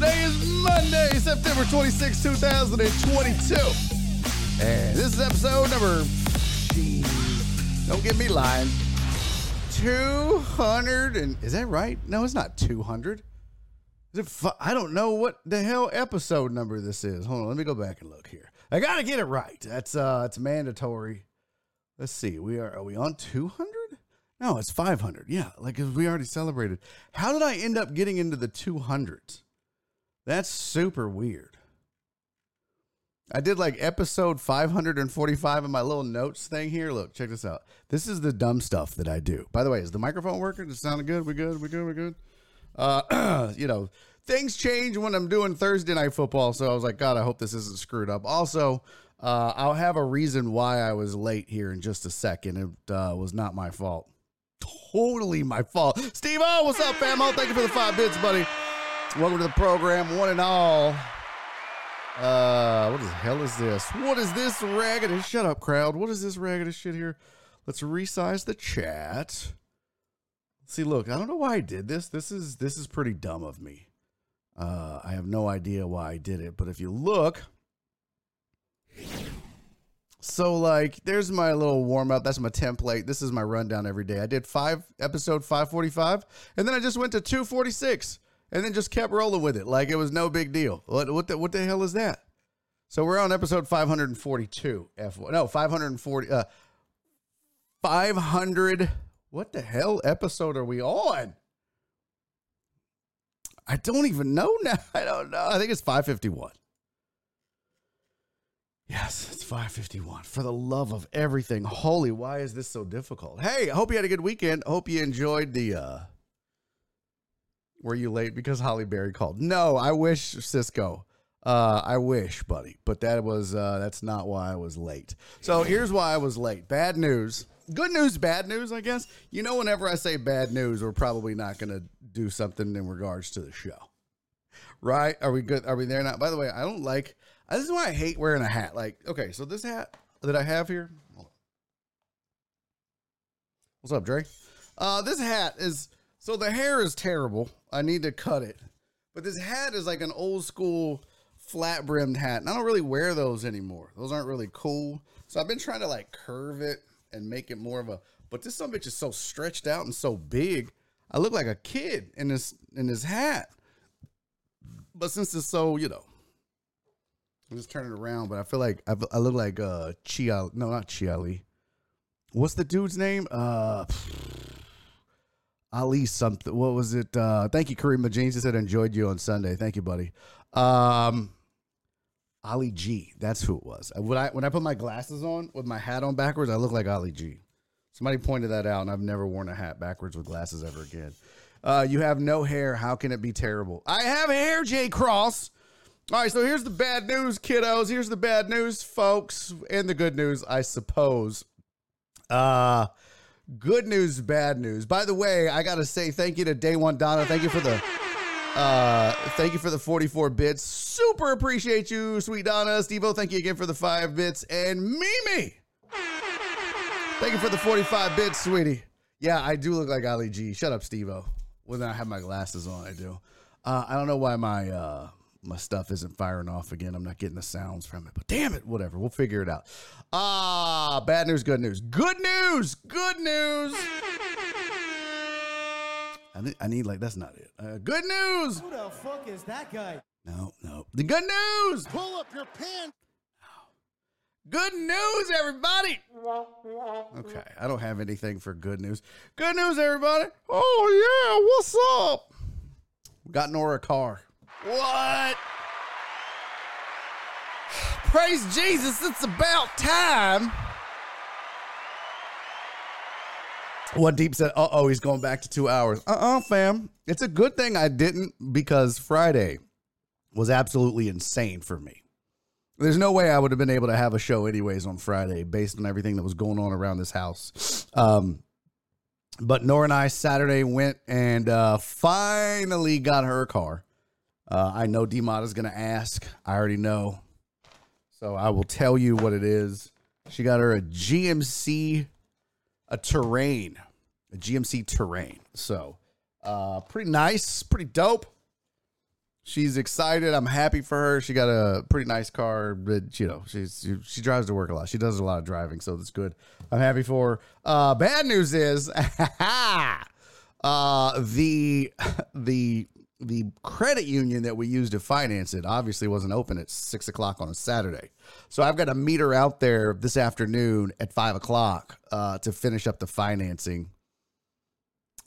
Today is Monday, September 26, 2022. And this is episode number, geez, don't get me lying, 200 and, is that right? No, it's not 200. Is it fu- I don't know what the hell episode number this is. Hold on, let me go back and look here. I gotta get it right. That's uh, it's mandatory. Let's see. We are are we on two hundred? No, it's five hundred. Yeah, like we already celebrated. How did I end up getting into the two hundreds? That's super weird. I did like episode 545 in my little notes thing here. Look, check this out. This is the dumb stuff that I do. By the way, is the microphone working? Does it sound good? We good? We good? We good? Uh, you know, things change when I'm doing Thursday night football. So I was like, God, I hope this isn't screwed up. Also, uh, I'll have a reason why I was late here in just a second. It uh, was not my fault. Totally my fault. Steve O, what's up, fam? Oh thank you for the five bits, buddy. Welcome to the program, one and all. Uh, what the hell is this? What is this ragged? Shut up, crowd. What is this ragged shit here? Let's resize the chat. See, look, I don't know why I did this. This is this is pretty dumb of me. Uh, I have no idea why I did it, but if you look, so like, there's my little warm up. That's my template. This is my rundown every day. I did five episode 545, and then I just went to 246, and then just kept rolling with it like it was no big deal. What what the, what the hell is that? So we're on episode 542. F no 540. Uh, 500. What the hell episode are we on? I don't even know now. I don't know. I think it's 551. Yes, it's 551. For the love of everything. Holy, why is this so difficult? Hey, I hope you had a good weekend. Hope you enjoyed the uh Were you late because Holly Berry called? No, I wish Cisco. Uh I wish, buddy, but that was uh that's not why I was late. So, here's why I was late. Bad news. Good news, bad news, I guess. You know whenever I say bad news, we're probably not going to do something in regards to the show. Right? Are we good? Are we there now? By the way, I don't like this is why I hate wearing a hat. Like, okay, so this hat that I have here. What's up, Dre? Uh, this hat is so the hair is terrible. I need to cut it. But this hat is like an old school flat brimmed hat. And I don't really wear those anymore. Those aren't really cool. So I've been trying to like curve it and make it more of a but this some bitch is so stretched out and so big. I look like a kid in this in this hat. But since it's so, you know, I'm just turning around, but I feel like I, I look like uh Chia. No, not Chia Lee. What's the dude's name? Uh, Ali something. What was it? Uh, thank you, Karima Jeans. He said enjoyed you on Sunday. Thank you, buddy. Um, Ali G. That's who it was. When I when I put my glasses on with my hat on backwards, I look like Ali G. Somebody pointed that out, and I've never worn a hat backwards with glasses ever again. Uh, you have no hair. How can it be terrible? I have hair, J. Cross. All right, so here's the bad news, kiddos. Here's the bad news, folks, and the good news, I suppose. Uh good news, bad news. By the way, I gotta say thank you to Day One Donna. Thank you for the uh thank you for the 44 bits. Super appreciate you, sweet Donna. Stevo, thank you again for the five bits. And Mimi. Thank you for the 45 bits, sweetie. Yeah, I do look like Ali G. Shut up, Stevo. When I have my glasses on, I do. Uh, I don't know why my uh, my stuff isn't firing off again. I'm not getting the sounds from it, but damn it, whatever. We'll figure it out. Ah, bad news, good news. Good news, good news. I need, I need like that's not it. Uh, good news. Who the fuck is that guy? No, no. The good news. Pull up your pants. Good news, everybody. Okay, I don't have anything for good news. Good news, everybody. Oh yeah, what's up? Got Nora a car. What? Praise Jesus, it's about time. One deep said, uh oh, he's going back to two hours. Uh uh fam. It's a good thing I didn't because Friday was absolutely insane for me. There's no way I would have been able to have a show anyways on Friday based on everything that was going on around this house. Um, but Nora and I Saturday went and uh, finally got her car. Uh, I know DMOD is going to ask. I already know. So I will tell you what it is. She got her a GMC, a Terrain, a GMC Terrain. So uh, pretty nice, pretty dope. She's excited. I'm happy for her. She got a pretty nice car, but you know, she's she, she drives to work a lot. She does a lot of driving, so that's good. I'm happy for her. Uh, bad news is, uh, the the the credit union that we used to finance it obviously wasn't open at six o'clock on a Saturday. So I've got to meet her out there this afternoon at five o'clock uh, to finish up the financing.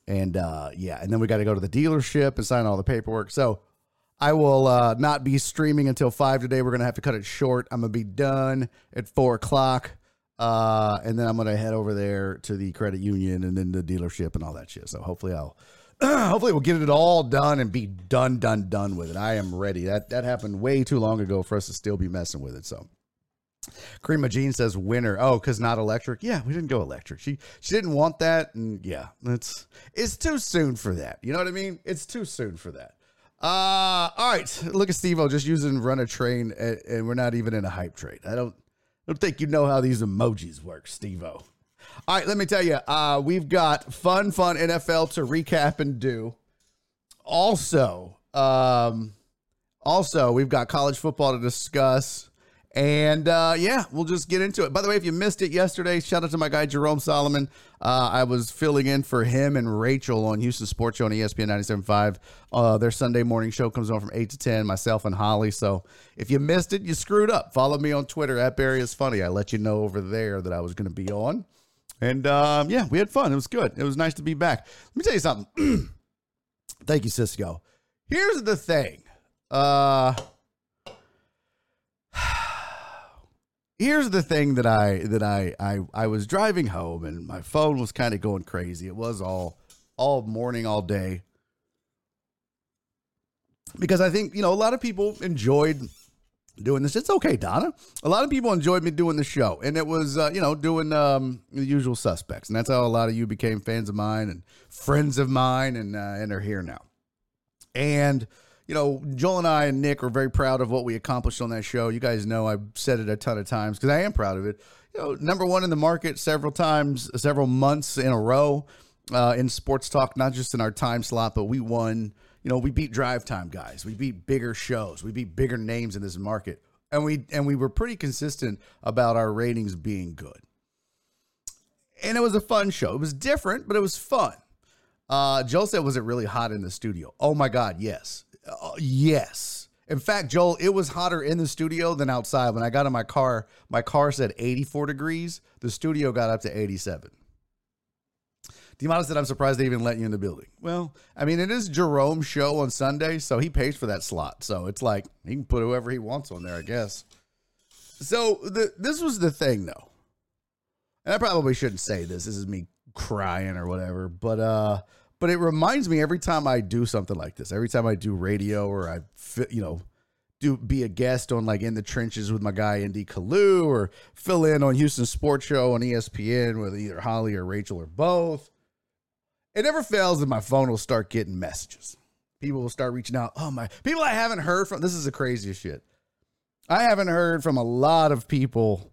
And uh, yeah, and then we got to go to the dealership and sign all the paperwork. So I will uh, not be streaming until five today. We're gonna have to cut it short. I'm gonna be done at four o'clock, uh, and then I'm gonna head over there to the credit union and then the dealership and all that shit. So hopefully I'll, hopefully we'll get it all done and be done, done, done with it. I am ready. That that happened way too long ago for us to still be messing with it. So. Cream Jean says winner. Oh, because not electric. Yeah, we didn't go electric. She she didn't want that, and yeah, it's it's too soon for that. You know what I mean? It's too soon for that. Uh, all right. Look at Steve just using run a train, and, and, we're not even in a hype trade. I don't, I don't think you know how these emojis work, Steve All right, let me tell you, uh, we've got fun, fun NFL to recap and do. Also, um, also we've got college football to discuss. And uh, yeah, we'll just get into it. By the way, if you missed it yesterday, shout out to my guy Jerome Solomon. Uh, I was filling in for him and Rachel on Houston Sports Show on ESPN 97.5. Uh, their Sunday morning show comes on from 8 to 10, myself and Holly. So if you missed it, you screwed up. Follow me on Twitter at Barry is Funny. I let you know over there that I was going to be on. And um, yeah, we had fun. It was good. It was nice to be back. Let me tell you something. Thank you, Cisco. Here's the thing. Uh, here's the thing that I that I I I was driving home and my phone was kind of going crazy. It was all all morning, all day. Because I think, you know, a lot of people enjoyed doing this. It's okay, Donna. A lot of people enjoyed me doing the show, and it was, uh, you know, doing um, the usual suspects, and that's how a lot of you became fans of mine and friends of mine, and uh, and are here now. And you know, Joel and I and Nick are very proud of what we accomplished on that show. You guys know I've said it a ton of times because I am proud of it. You know, number one in the market several times, several months in a row uh, in sports talk, not just in our time slot, but we won. You know, we beat drive time guys. We beat bigger shows. We beat bigger names in this market, and we and we were pretty consistent about our ratings being good. And it was a fun show. It was different, but it was fun. Uh, Joel said, "Was it really hot in the studio?" Oh my God, yes. Uh, yes. In fact, Joel, it was hotter in the studio than outside. When I got in my car, my car said 84 degrees. The studio got up to 87. Demona said, I'm surprised they even let you in the building. Well, I mean, it is Jerome's show on Sunday, so he pays for that slot. So it's like he can put whoever he wants on there, I guess. So the, this was the thing, though. And I probably shouldn't say this. This is me crying or whatever. But uh, but it reminds me every time I do something like this, every time I do radio or I, you know, do be a guest on like in the trenches with my guy Indy Kalu or fill in on Houston Sports Show on ESPN with either Holly or Rachel or both. It never fails that my phone will start getting messages. People will start reaching out. Oh my, people I haven't heard from. This is the craziest shit. I haven't heard from a lot of people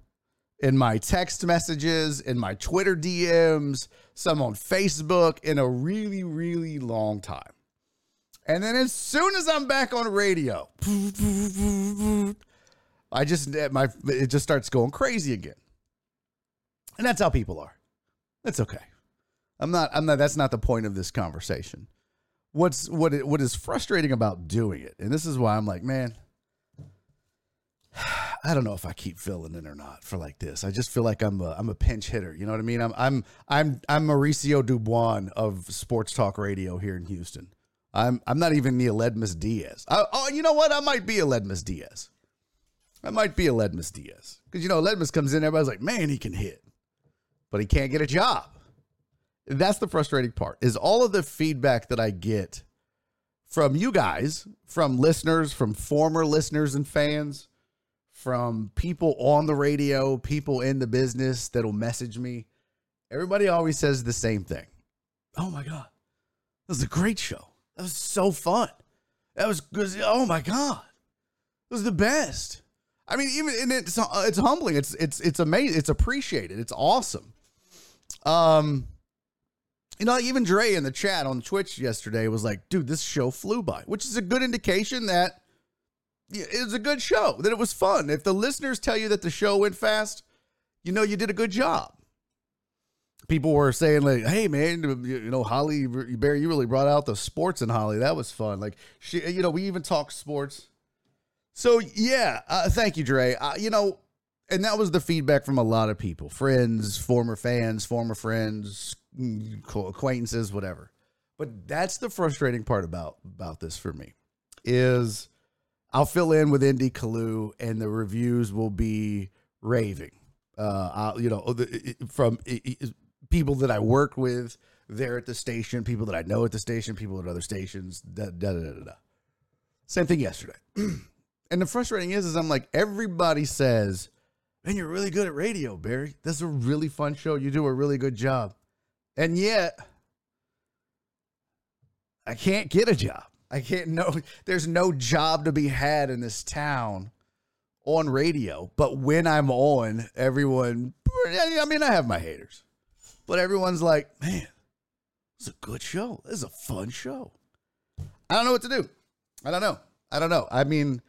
in my text messages, in my Twitter DMs, some on Facebook in a really, really long time. And then as soon as I'm back on radio, I just my it just starts going crazy again. And that's how people are. That's okay. I'm not I'm not that's not the point of this conversation. what's what it, what is frustrating about doing it, and this is why I'm like, man, I don't know if I keep filling in or not for like this. I just feel like I'm a I'm a pinch hitter. You know what I mean? I'm I'm I'm I'm Mauricio Dubón of sports talk radio here in Houston. I'm I'm not even the Aledmys Diaz. I, oh, you know what? I might be Aledmys Diaz. I might be Aledmys Diaz because you know Aledmys comes in, everybody's like, man, he can hit, but he can't get a job. That's the frustrating part. Is all of the feedback that I get from you guys, from listeners, from former listeners and fans, from people on the radio, people in the business that'll message me. Everybody always says the same thing. Oh my god, that was a great show. That was so fun. That was good. Oh my god, it was the best. I mean, even and it's it's humbling. It's it's it's amazing. It's appreciated. It's awesome. Um, you know, even Dre in the chat on Twitch yesterday was like, "Dude, this show flew by," which is a good indication that it was a good show. That it was fun. If the listeners tell you that the show went fast, you know you did a good job. People were saying like, "Hey man, you know Holly Barry, you really brought out the sports in Holly. That was fun." Like she, you know, we even talked sports so yeah, uh, thank you, Dre. Uh, you know, and that was the feedback from a lot of people, friends, former fans, former friends, acquaintances, whatever. But that's the frustrating part about about this for me is I'll fill in with Indy Kalu and the reviews will be raving. Uh, I'll, you know, from people that I work with there at the station, people that I know at the station, people at other stations. Da, da, da, da, da. Same thing yesterday. And the frustrating is, is I'm like, everybody says, man, you're really good at radio, Barry. That's a really fun show. You do a really good job. And yet, I can't get a job. I can't know. There's no job to be had in this town on radio. But when I'm on, everyone, I mean, I have my haters, but everyone's like, man, it's a good show. This is a fun show. I don't know what to do. I don't know. I don't know. I mean,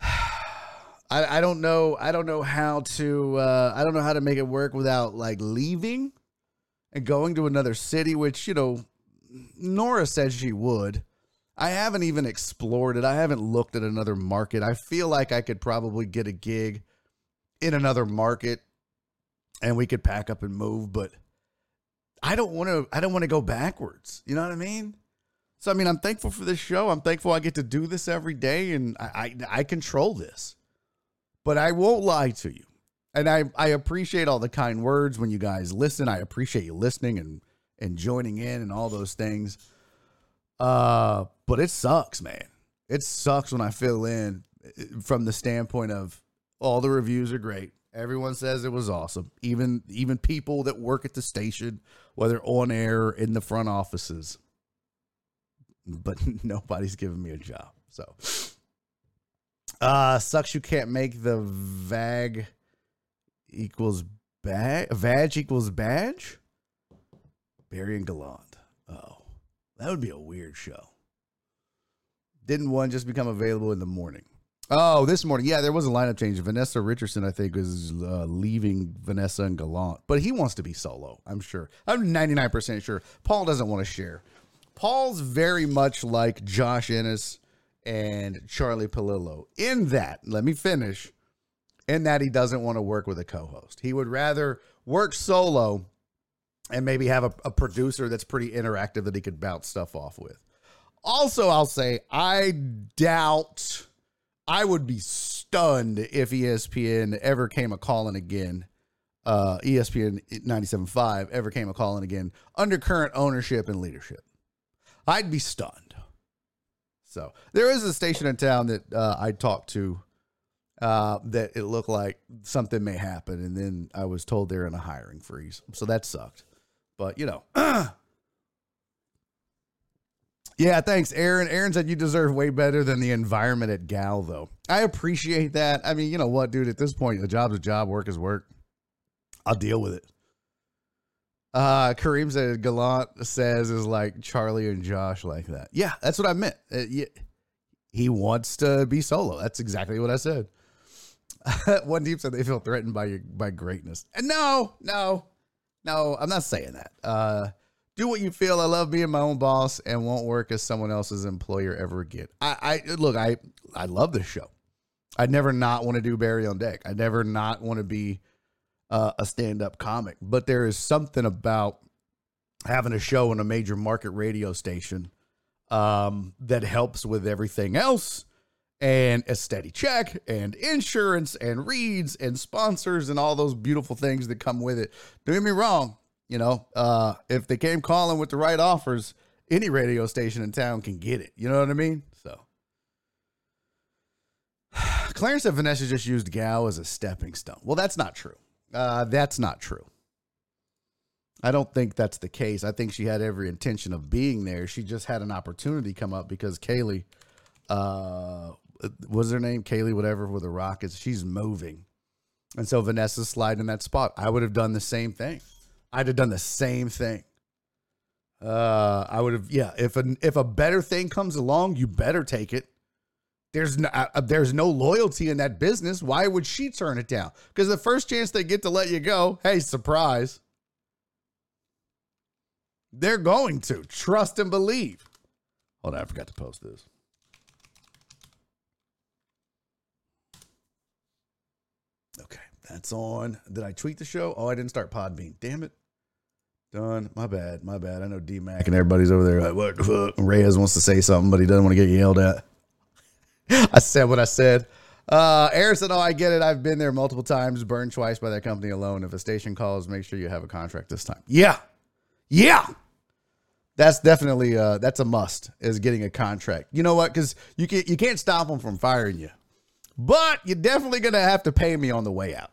I, I don't know. I don't know how to. Uh, I don't know how to make it work without like leaving and going to another city. Which you know, Nora said she would. I haven't even explored it. I haven't looked at another market. I feel like I could probably get a gig in another market, and we could pack up and move. But I don't want to. I don't want to go backwards. You know what I mean? So I mean, I'm thankful for this show. I'm thankful I get to do this every day, and I I, I control this. But I won't lie to you. And I, I appreciate all the kind words when you guys listen. I appreciate you listening and, and joining in and all those things. Uh, but it sucks, man. It sucks when I fill in from the standpoint of all the reviews are great. Everyone says it was awesome. Even even people that work at the station, whether on air or in the front offices. But nobody's giving me a job. So uh, sucks you can't make the VAG equals bag. Vag equals badge. Barry and Gallant. Oh, that would be a weird show. Didn't one just become available in the morning? Oh, this morning. Yeah, there was a lineup change. Vanessa Richardson, I think, was uh, leaving Vanessa and Gallant, but he wants to be solo. I'm sure. I'm 99% sure. Paul doesn't want to share. Paul's very much like Josh Innes and Charlie Pallilo. In that, let me finish. In that, he doesn't want to work with a co host. He would rather work solo and maybe have a, a, producer that's pretty interactive that he could bounce stuff off with. Also, I'll say, I doubt I would be stunned if ESPN ever came a calling again. Uh, ESPN 97.5 ever came a calling again under current ownership and leadership. I'd be stunned. So there is a station in town that uh, I talked to uh, that it looked like something may happen, and then I was told they're in a hiring freeze. So that sucked. But you know. yeah, thanks, Aaron. Aaron said you deserve way better than the environment at Gal, though. I appreciate that. I mean, you know what, dude? At this point, a job's a job, work is work. I'll deal with it. Uh, Kareem said Gallant says is like Charlie and Josh like that. Yeah, that's what I meant. Uh, he wants to be solo. That's exactly what I said. One deep said they feel threatened by your by greatness. And no, no, no, I'm not saying that. Uh, Do what you feel. I love being my own boss and won't work as someone else's employer ever again. I, I look, I I love this show. I'd never not want to do Barry on deck. I'd never not want to be uh, a stand-up comic. But there is something about having a show on a major market radio station um, that helps with everything else and a steady check and insurance and reads and sponsors and all those beautiful things that come with it. Don't get me wrong, you know, uh, if they came calling with the right offers, any radio station in town can get it. You know what I mean? So Clarence said Vanessa just used Gal as a stepping stone. Well, that's not true. Uh, that's not true. I don't think that's the case. I think she had every intention of being there. She just had an opportunity come up because Kaylee, uh, was her name Kaylee, whatever, with the Rockets. She's moving, and so Vanessa's sliding in that spot. I would have done the same thing. I'd have done the same thing. Uh, I would have, yeah. If a if a better thing comes along, you better take it. There's no uh, there's no loyalty in that business. Why would she turn it down? Because the first chance they get to let you go, hey, surprise. They're going to trust and believe. Hold on, I forgot to post this. Okay, that's on. Did I tweet the show? Oh, I didn't start Podbean. Damn it. Done. My bad. My bad. I know D Mac and everybody's over there like, what the fuck? Reyes wants to say something, but he doesn't want to get yelled at. I said what I said. Uh, Aaron said, Oh, I get it. I've been there multiple times, burned twice by that company alone. If a station calls, make sure you have a contract this time. Yeah. Yeah. That's definitely uh that's a must is getting a contract. You know what? Because you can not you can't stop them from firing you. But you're definitely gonna have to pay me on the way out.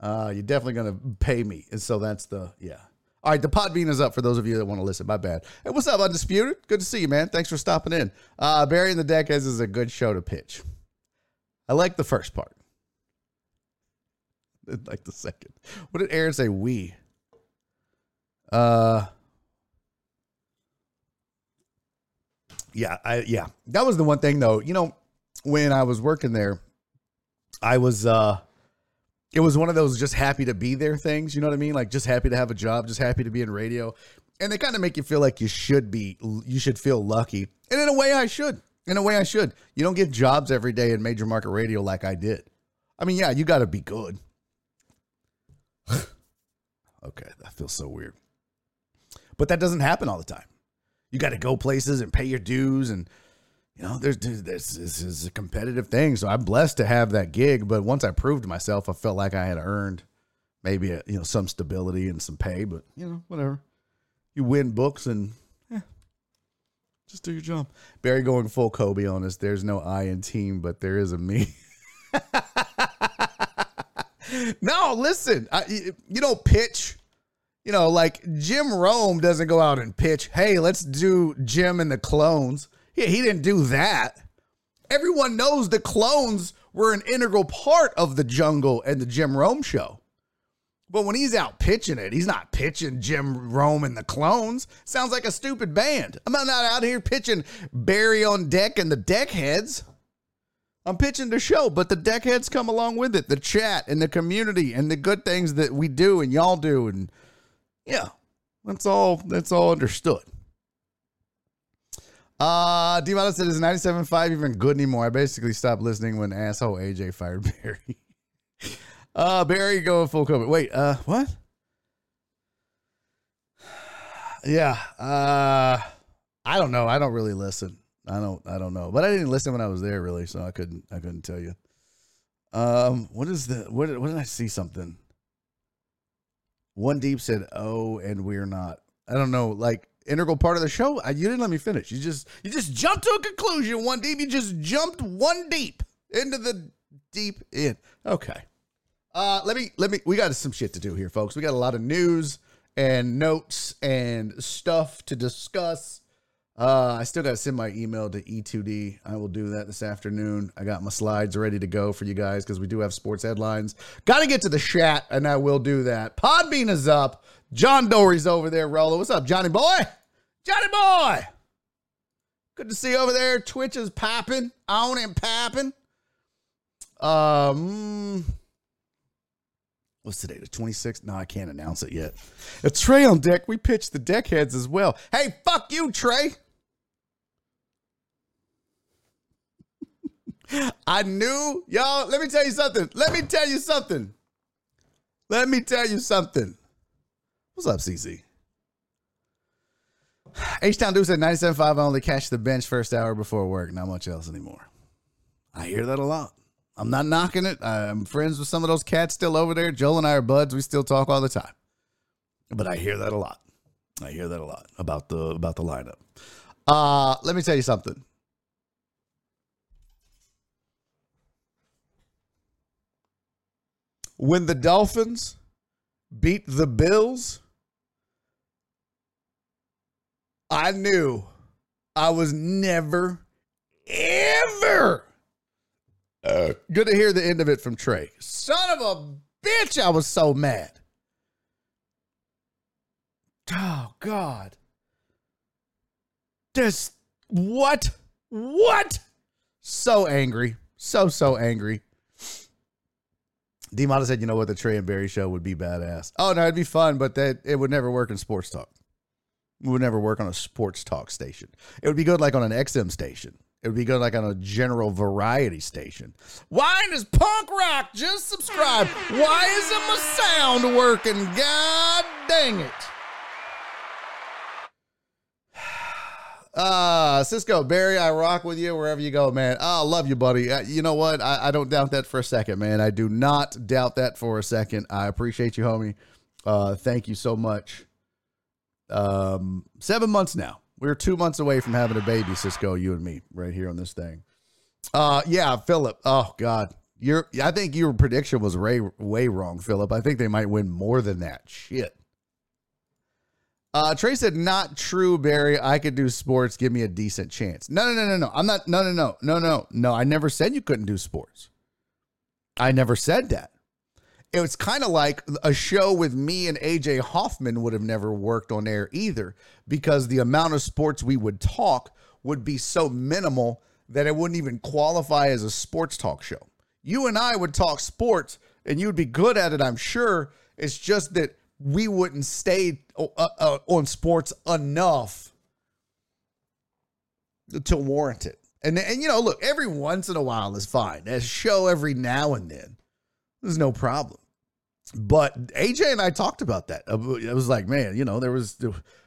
Uh you're definitely gonna pay me. And so that's the yeah. All right, the Podbean is up for those of you that want to listen. My bad. Hey, what's up, Undisputed? Good to see you, man. Thanks for stopping in. Uh, Barry the Deckheads is a good show to pitch. I like the first part. I like the second. What did Aaron say? We. Uh. Yeah, I yeah. That was the one thing though. You know, when I was working there, I was uh it was one of those just happy to be there things. You know what I mean? Like just happy to have a job, just happy to be in radio. And they kind of make you feel like you should be, you should feel lucky. And in a way, I should. In a way, I should. You don't get jobs every day in major market radio like I did. I mean, yeah, you got to be good. okay, that feels so weird. But that doesn't happen all the time. You got to go places and pay your dues and you know, there's this, this is a competitive thing. So I'm blessed to have that gig. But once I proved myself, I felt like I had earned maybe a, you know some stability and some pay. But you know, whatever. You win books and yeah, just do your job. Barry going full Kobe on us. There's no I in team, but there is a me. no, listen. I, you don't pitch. You know, like Jim Rome doesn't go out and pitch. Hey, let's do Jim and the clones yeah, he didn't do that. Everyone knows the clones were an integral part of the jungle and the Jim Rome show. But when he's out pitching it, he's not pitching Jim Rome and the clones. Sounds like a stupid band. I'm not out here pitching Barry on deck and the deckheads. I'm pitching the show, but the deckheads come along with it. The chat and the community and the good things that we do and y'all do. And yeah, that's all that's all understood. Uh, D said, is 97.5 even good anymore? I basically stopped listening when asshole AJ fired Barry. uh, Barry going full COVID. Wait, uh, what? Yeah, uh, I don't know. I don't really listen. I don't. I don't know. But I didn't listen when I was there, really, so I couldn't. I couldn't tell you. Um, what is the? What? What did I see? Something. One deep said, "Oh, and we're not." I don't know. Like integral part of the show. You didn't let me finish. You just you just jumped to a conclusion one deep. You just jumped one deep into the deep end. Okay. Uh, let me let me. We got some shit to do here, folks. We got a lot of news and notes and stuff to discuss. Uh, I still got to send my email to E2D. I will do that this afternoon. I got my slides ready to go for you guys because we do have sports headlines. Got to get to the chat, and I will do that. Podbean is up. John Dory's over there rolling. What's up, Johnny boy? Johnny boy! Good to see you over there. Twitch is popping, on and popping. Um, What's today? The 26th? No, I can't announce it yet. A Trey on deck. We pitched the deck heads as well. Hey, fuck you, Trey. I knew, y'all. Let me tell you something. Let me tell you something. Let me tell you something. What's up, CC? H Town Dude said 97.5 I only catch the bench first hour before work. Not much else anymore. I hear that a lot. I'm not knocking it. I'm friends with some of those cats still over there. Joel and I are buds. We still talk all the time. But I hear that a lot. I hear that a lot about the about the lineup. Uh, let me tell you something. When the Dolphins beat the Bills, I knew I was never, ever uh, good to hear the end of it from Trey. Son of a bitch, I was so mad. Oh, God. Just what? What? So angry. So, so angry. D said, you know what, the Trey and Barry show would be badass. Oh, no, it'd be fun, but that it would never work in sports talk. It would never work on a sports talk station. It would be good like on an XM station. It would be good like on a general variety station. Why does punk rock just subscribe? Why isn't my sound working? God dang it. Uh, Cisco, Barry, I rock with you wherever you go, man. I love you, buddy. Uh, you know what? I, I, don't doubt that for a second, man. I do not doubt that for a second. I appreciate you, homie. Uh, thank you so much. Um, seven months now. We're two months away from having a baby, Cisco, you and me, right here on this thing. Uh, yeah, Philip. Oh God, your I think your prediction was way way wrong, Philip. I think they might win more than that. Shit. Uh, Trey said, "Not true, Barry. I could do sports. Give me a decent chance." No, no, no, no, no. I'm not. No, no, no, no, no, no. I never said you couldn't do sports. I never said that it was kind of like a show with me and AJ Hoffman would have never worked on air either because the amount of sports we would talk would be so minimal that it wouldn't even qualify as a sports talk show. You and I would talk sports and you'd be good at it, I'm sure. It's just that we wouldn't stay uh, uh, on sports enough to warrant it. And, and you know, look, every once in a while is fine. A show every now and then there's no problem. But AJ and I talked about that. It was like, man, you know, there was,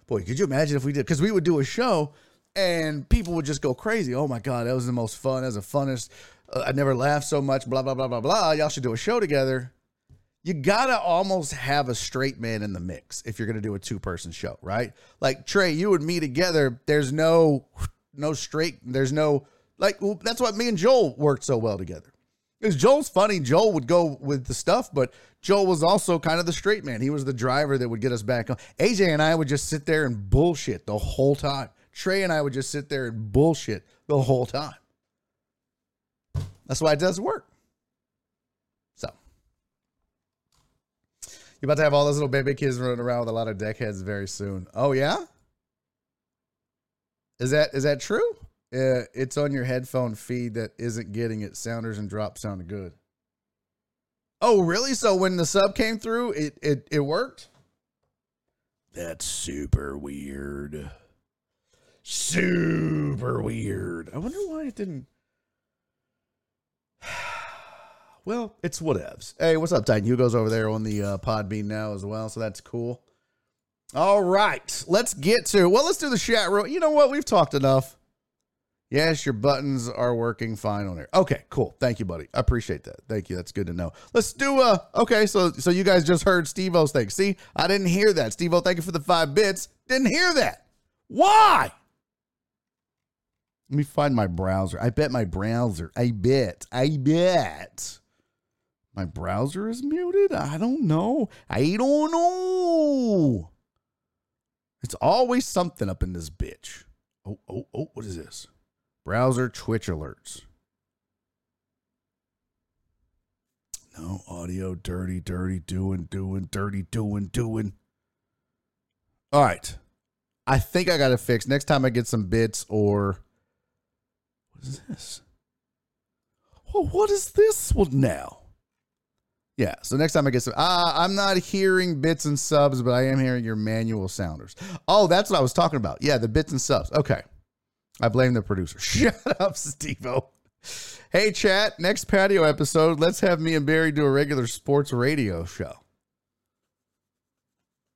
boy, could you imagine if we did? Because we would do a show and people would just go crazy. Oh my God, that was the most fun. That was the funnest. Uh, I never laughed so much, blah, blah, blah, blah, blah. Y'all should do a show together. You gotta almost have a straight man in the mix if you're gonna do a two person show, right? Like Trey, you and me together, there's no, no straight, there's no, like, that's what me and Joel worked so well together. Because Joel's funny. Joel would go with the stuff, but Joel was also kind of the straight man. He was the driver that would get us back on. AJ and I would just sit there and bullshit the whole time. Trey and I would just sit there and bullshit the whole time. That's why it does work. So you're about to have all those little baby kids running around with a lot of deckheads very soon. Oh yeah? Is that is that true? Uh, it's on your headphone feed that isn't getting it. Sounders and drops sounded good. Oh, really? So when the sub came through, it it it worked? That's super weird. Super weird. I wonder why it didn't. Well, it's whatevs. Hey, what's up, Titan? Hugo's over there on the uh, Podbean now as well, so that's cool. All right, let's get to. Well, let's do the chat room. You know what? We've talked enough. Yes, your buttons are working fine on there. Okay, cool. Thank you, buddy. I appreciate that. Thank you. That's good to know. Let's do uh okay, so so you guys just heard Steve O's thing. See, I didn't hear that. Steve O, thank you for the five bits. Didn't hear that. Why? Let me find my browser. I bet my browser. I bet. I bet. My browser is muted? I don't know. I don't know. It's always something up in this bitch. Oh, oh, oh, what is this? Browser Twitch alerts. No audio, dirty, dirty, doing, doing, dirty, doing, doing. All right. I think I got it fixed. Next time I get some bits or. What is this? Well, what is this one now? Yeah. So next time I get some, uh, I'm not hearing bits and subs, but I am hearing your manual sounders. Oh, that's what I was talking about. Yeah, the bits and subs. Okay. I blame the producer. Shut up, Stevo. Hey, chat. Next patio episode, let's have me and Barry do a regular sports radio show.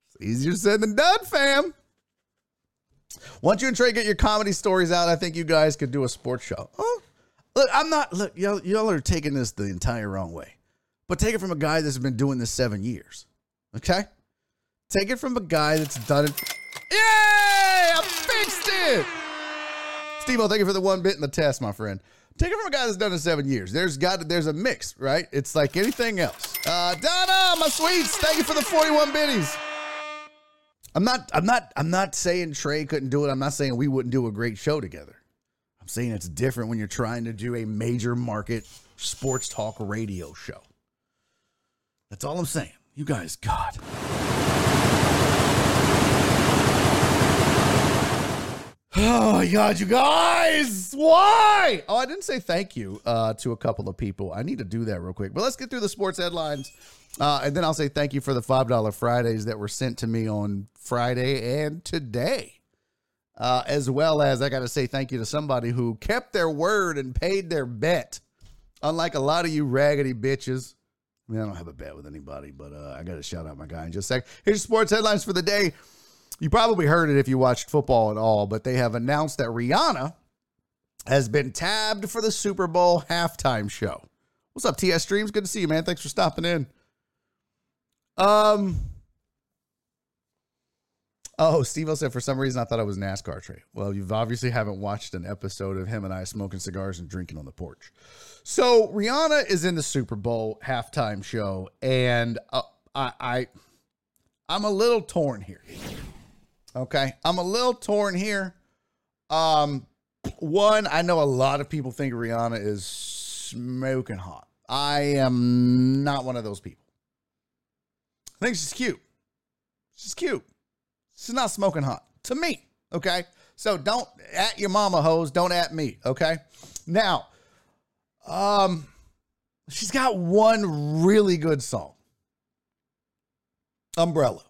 It's easier said than done, fam. Once you and Trey get your comedy stories out, I think you guys could do a sports show. Oh, look, I'm not. Look, y'all, y'all are taking this the entire wrong way. But take it from a guy that's been doing this seven years. Okay? Take it from a guy that's done it. Yay! I fixed it! Steve, thank you for the one bit in the test, my friend. Take it from a guy that's done it seven years. There's got there's a mix, right? It's like anything else. Uh, Donna, my sweets, thank you for the 41 biddies. I'm not I'm not I'm not saying Trey couldn't do it. I'm not saying we wouldn't do a great show together. I'm saying it's different when you're trying to do a major market sports talk radio show. That's all I'm saying. You guys, God. Oh my God, you guys! Why? Oh, I didn't say thank you uh, to a couple of people. I need to do that real quick. But let's get through the sports headlines, uh, and then I'll say thank you for the five dollar Fridays that were sent to me on Friday and today, uh, as well as I got to say thank you to somebody who kept their word and paid their bet. Unlike a lot of you raggedy bitches I mean, I don't have a bet with anybody, but uh, I got to shout out my guy in just a sec. Here's sports headlines for the day. You probably heard it if you watched football at all, but they have announced that Rihanna has been tabbed for the Super Bowl halftime show. What's up, TS Streams? Good to see you, man. Thanks for stopping in. Um. Oh, Steve said for some reason I thought it was NASCAR Trey. Well, you've obviously haven't watched an episode of him and I smoking cigars and drinking on the porch. So Rihanna is in the Super Bowl halftime show, and uh, I, I, I'm a little torn here. Okay, I'm a little torn here. Um, one, I know a lot of people think Rihanna is smoking hot. I am not one of those people. I think she's cute. She's cute. She's not smoking hot to me. Okay, so don't at your mama hoes. Don't at me. Okay, now um, she's got one really good song, Umbrella.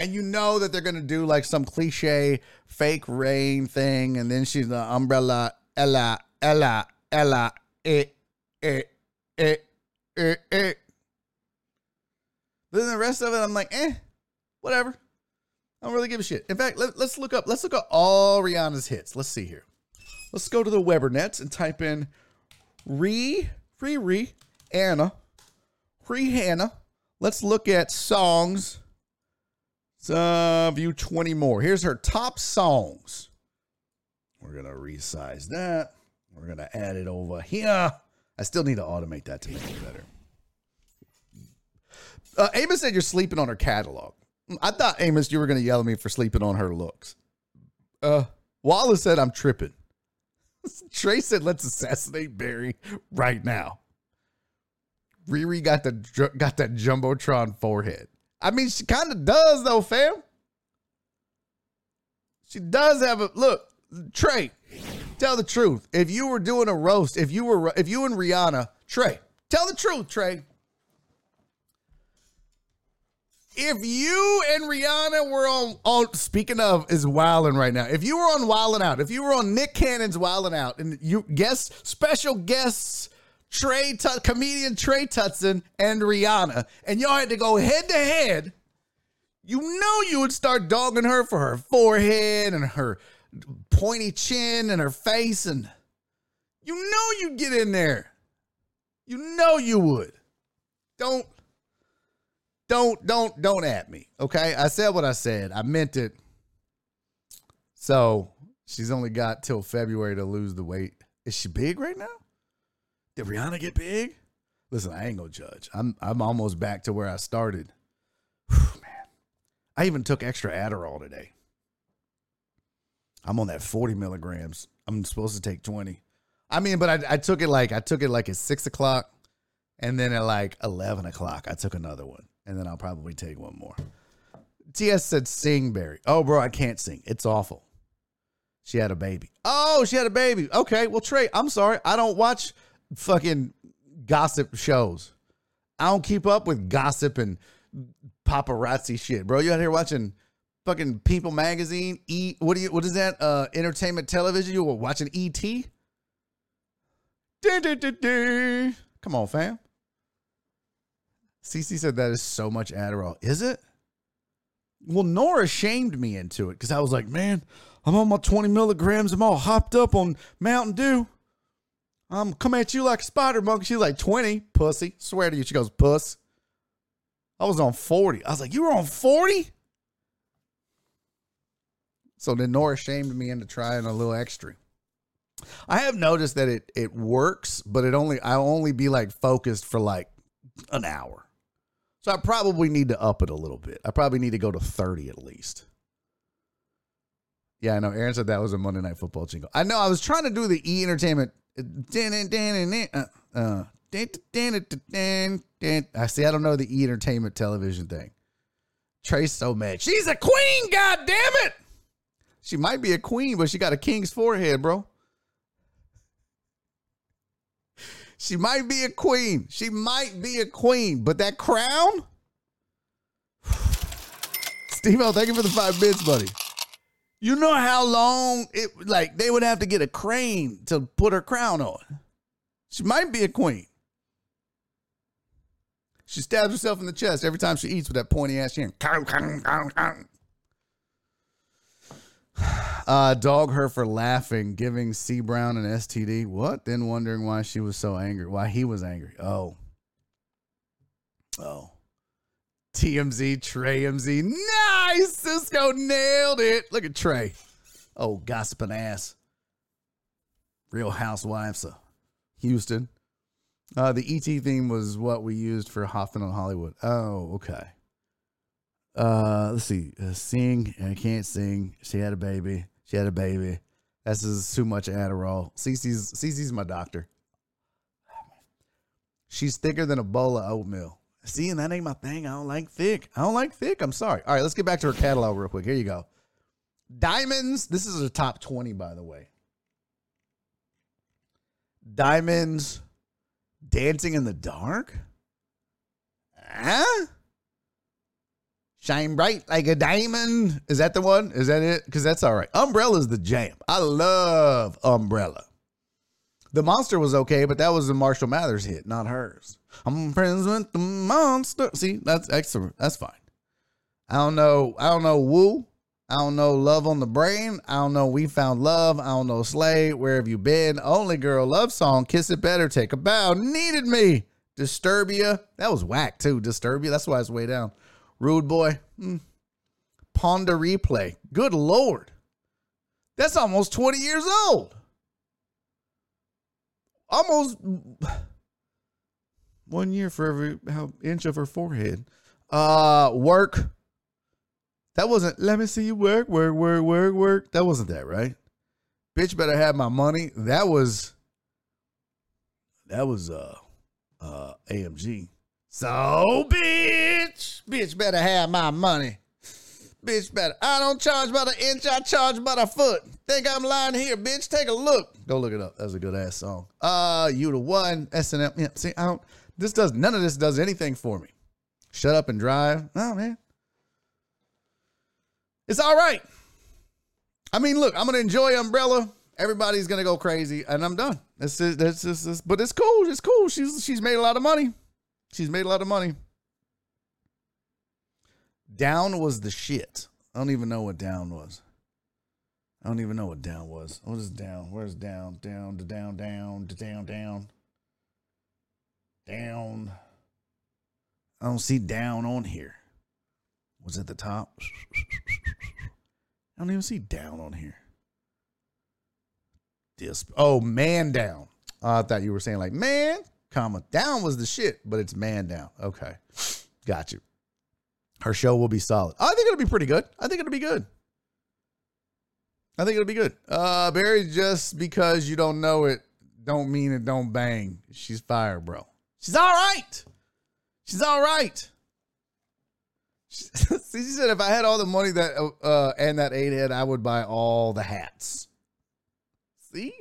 And you know that they're gonna do like some cliche fake rain thing, and then she's the umbrella, Ella, Ella, Ella, it, it, it, it, it. Then the rest of it, I'm like, eh, whatever. I don't really give a shit. In fact, let, us look up. Let's look at all Rihanna's hits. Let's see here. Let's go to the Weber Nets and type in Re, Re, Re, Anna, Re Hannah. Let's look at songs. Uh, view 20 more. Here's her top songs. We're going to resize that. We're going to add it over here. I still need to automate that to make it better. Uh, Amos said you're sleeping on her catalog. I thought, Amos, you were going to yell at me for sleeping on her looks. Uh, Wallace said I'm tripping. Trey said, "Let's assassinate Barry right now." Riri got the got that jumbotron forehead. I mean, she kind of does though, fam. She does have a look. Trey, tell the truth. If you were doing a roast, if you were if you and Rihanna, Trey, tell the truth, Trey. if you and Rihanna were on, on speaking of is wilding right now. If you were on Wilding Out, if you were on Nick Cannon's Wilding Out, and you guest special guests Trey comedian Trey Tutson and Rihanna, and y'all had to go head to head, you know you would start dogging her for her forehead and her pointy chin and her face, and you know you'd get in there. You know you would. Don't don't don't don't at me. Okay, I said what I said. I meant it. So she's only got till February to lose the weight. Is she big right now? Did Rihanna get big? Listen, I ain't gonna judge. I'm I'm almost back to where I started. Whew, man, I even took extra Adderall today. I'm on that 40 milligrams. I'm supposed to take 20. I mean, but I, I took it like I took it like at six o'clock, and then at like 11 o'clock I took another one and then I'll probably take one more. TS said sing Barry. Oh, bro, I can't sing. It's awful. She had a baby. Oh, she had a baby. Okay, well, Trey, I'm sorry. I don't watch fucking gossip shows. I don't keep up with gossip and paparazzi shit, bro. You out here watching fucking People magazine, E what do you what is that? Uh entertainment television? You were watching ET? Come on, fam. CC said that is so much Adderall. Is it? Well, Nora shamed me into it because I was like, man, I'm on my 20 milligrams. I'm all hopped up on Mountain Dew. Um, I'm coming at you like a spider monkey. She's like 20, pussy. Swear to you. She goes, puss. I was on 40. I was like, you were on 40? So then Nora shamed me into trying a little extra. I have noticed that it it works, but it only I only be like focused for like an hour. So I probably need to up it a little bit. I probably need to go to 30 at least. Yeah, I know. Aaron said that was a Monday Night Football jingle. I know. I was trying to do the E Entertainment. I see. I don't know the E Entertainment television thing. Trey's so mad. She's a queen. God damn it. She might be a queen, but she got a king's forehead, bro. She might be a queen. She might be a queen, but that crown? Steve thank you for the five bits, buddy. You know how long it like they would have to get a crane to put her crown on. She might be a queen. She stabs herself in the chest every time she eats with that pointy ass chin. Uh, dog her for laughing, giving C Brown an STD. What? Then wondering why she was so angry. Why he was angry. Oh. Oh. TMZ, Trey MZ. Nice. Cisco nailed it. Look at Trey. Oh, gossiping ass. Real Housewives of Houston. Uh, the ET theme was what we used for Hoffman on Hollywood. Oh, okay. Uh, let's see. Uh, sing. I can't sing. She had a baby. She had a baby. This is too much Adderall. Cece's Cece's my doctor. She's thicker than a bowl of oatmeal. See, and that ain't my thing. I don't like thick. I don't like thick. I'm sorry. All right, let's get back to her catalog real quick. Here you go. Diamonds. This is a top 20, by the way. Diamonds. Dancing in the dark? Huh? Shine bright like a diamond. Is that the one? Is that it? Because that's all right. Umbrella's the jam. I love Umbrella. The monster was okay, but that was a Marshall Mathers hit, not hers. I'm friends with the monster. See, that's excellent. That's fine. I don't know. I don't know woo. I don't know love on the brain. I don't know we found love. I don't know slay. Where have you been? Only girl love song. Kiss it better. Take a bow. Needed me. Disturbia. That was whack too. Disturbia. That's why it's way down. Rude boy. Mm. Pon de Replay. Good Lord. That's almost 20 years old. Almost one year for every inch of her forehead. Uh, work. That wasn't, let me see you work, work, work, work, work. That wasn't that, right? Bitch better have my money. That was, that was, uh, uh, AMG. So, bitch, bitch better have my money. Bitch better. I don't charge by the inch, I charge by the foot. Think I'm lying here, bitch. Take a look. Go look it up. That's a good ass song. Uh, you the one. SNL. Yeah, see, I don't, this does, none of this does anything for me. Shut up and drive. Oh, man. It's all right. I mean, look, I'm to enjoy Umbrella. Everybody's to go crazy, and I'm done. That's just, that's just, but it's cool. It's cool. She's, she's made a lot of money. She's made a lot of money. Down was the shit. I don't even know what down was. I don't even know what down was. What is down? Where's down? Down to down, down to down, down. Down. I don't see down on here. Was it the top? I don't even see down on here. This oh man down. Oh, I thought you were saying like man comma. Down was the shit, but it's man down. Okay. Got you. Her show will be solid. I think it'll be pretty good. I think it'll be good. I think it'll be good. Uh Barry, just because you don't know it, don't mean it don't bang. She's fire, bro. She's all right. She's all right. She, she said if I had all the money that uh and that eight head, I would buy all the hats. See?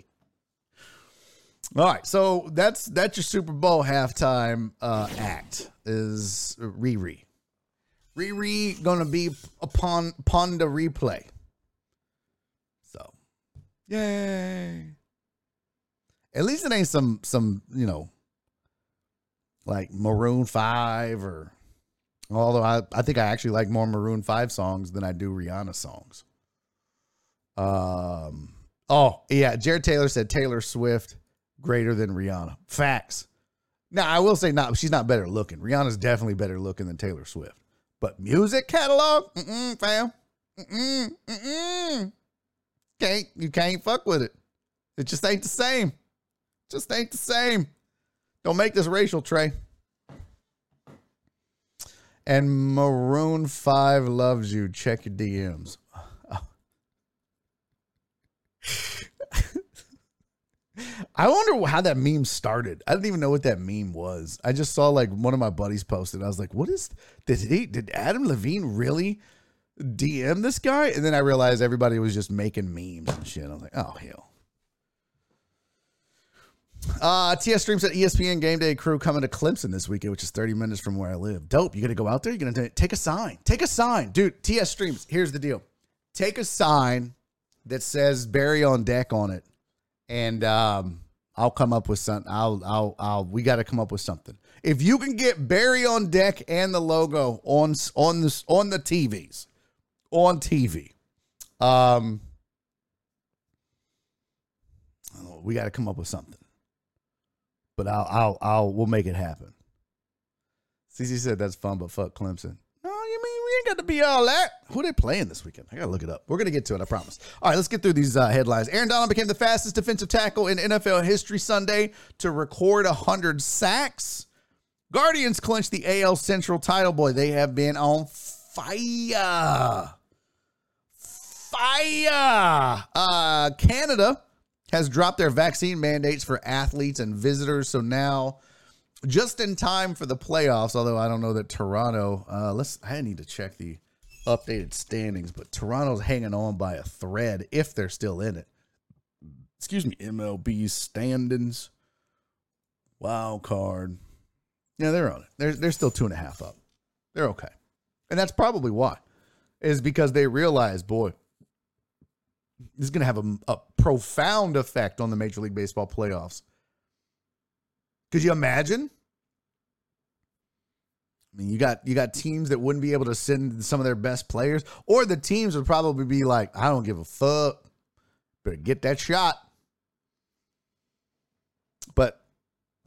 All right, so that's that's your Super Bowl halftime uh, act is Riri. Riri gonna be upon upon the replay. So, yay! At least it ain't some some you know like Maroon Five or although I I think I actually like more Maroon Five songs than I do Rihanna songs. Um. Oh yeah, Jared Taylor said Taylor Swift greater than Rihanna. Facts. Now I will say not. She's not better looking. Rihanna's definitely better looking than Taylor Swift. But music catalog, mm-mm, fam, mm-mm, mm-mm. Can't you can't fuck with it. It just ain't the same. Just ain't the same. Don't make this racial, Trey. And Maroon Five loves you. Check your DMs. I wonder how that meme started. I didn't even know what that meme was. I just saw like one of my buddies posted. I was like, "What is? Did he? Did Adam Levine really DM this guy?" And then I realized everybody was just making memes and shit. I was like, "Oh hell." Uh, TS Streams at ESPN Game Day crew coming to Clemson this weekend, which is 30 minutes from where I live. Dope. You got to go out there. You're going to take a sign. Take a sign. Dude, TS Streams, here's the deal. Take a sign that says Barry on deck on it. And um, I'll come up with something. I'll, I'll, I'll, we got to come up with something. If you can get Barry on deck and the logo on, on this, on the TVs, on TV, um, we got to come up with something but I'll, I'll, I'll, we'll make it happen. CC said that's fun, but fuck Clemson. No, you mean we ain't got to be all that. Who they playing this weekend? I gotta look it up. We're gonna get to it, I promise. All right, let's get through these uh, headlines. Aaron Donald became the fastest defensive tackle in NFL history Sunday to record hundred sacks. Guardians clinched the AL Central title. Boy, they have been on fire. Fire. Uh, Canada has dropped their vaccine mandates for athletes and visitors. So now, just in time for the playoffs, although I don't know that Toronto, uh, let's, I need to check the updated standings, but Toronto's hanging on by a thread if they're still in it. Excuse me, MLB standings, wild card. Yeah, they're on it. They're, they're still two and a half up. They're okay. And that's probably why, is because they realize, boy, this is going to have a, a profound effect on the Major League Baseball playoffs. Could you imagine? I mean, you got you got teams that wouldn't be able to send some of their best players, or the teams would probably be like, "I don't give a fuck, better get that shot." But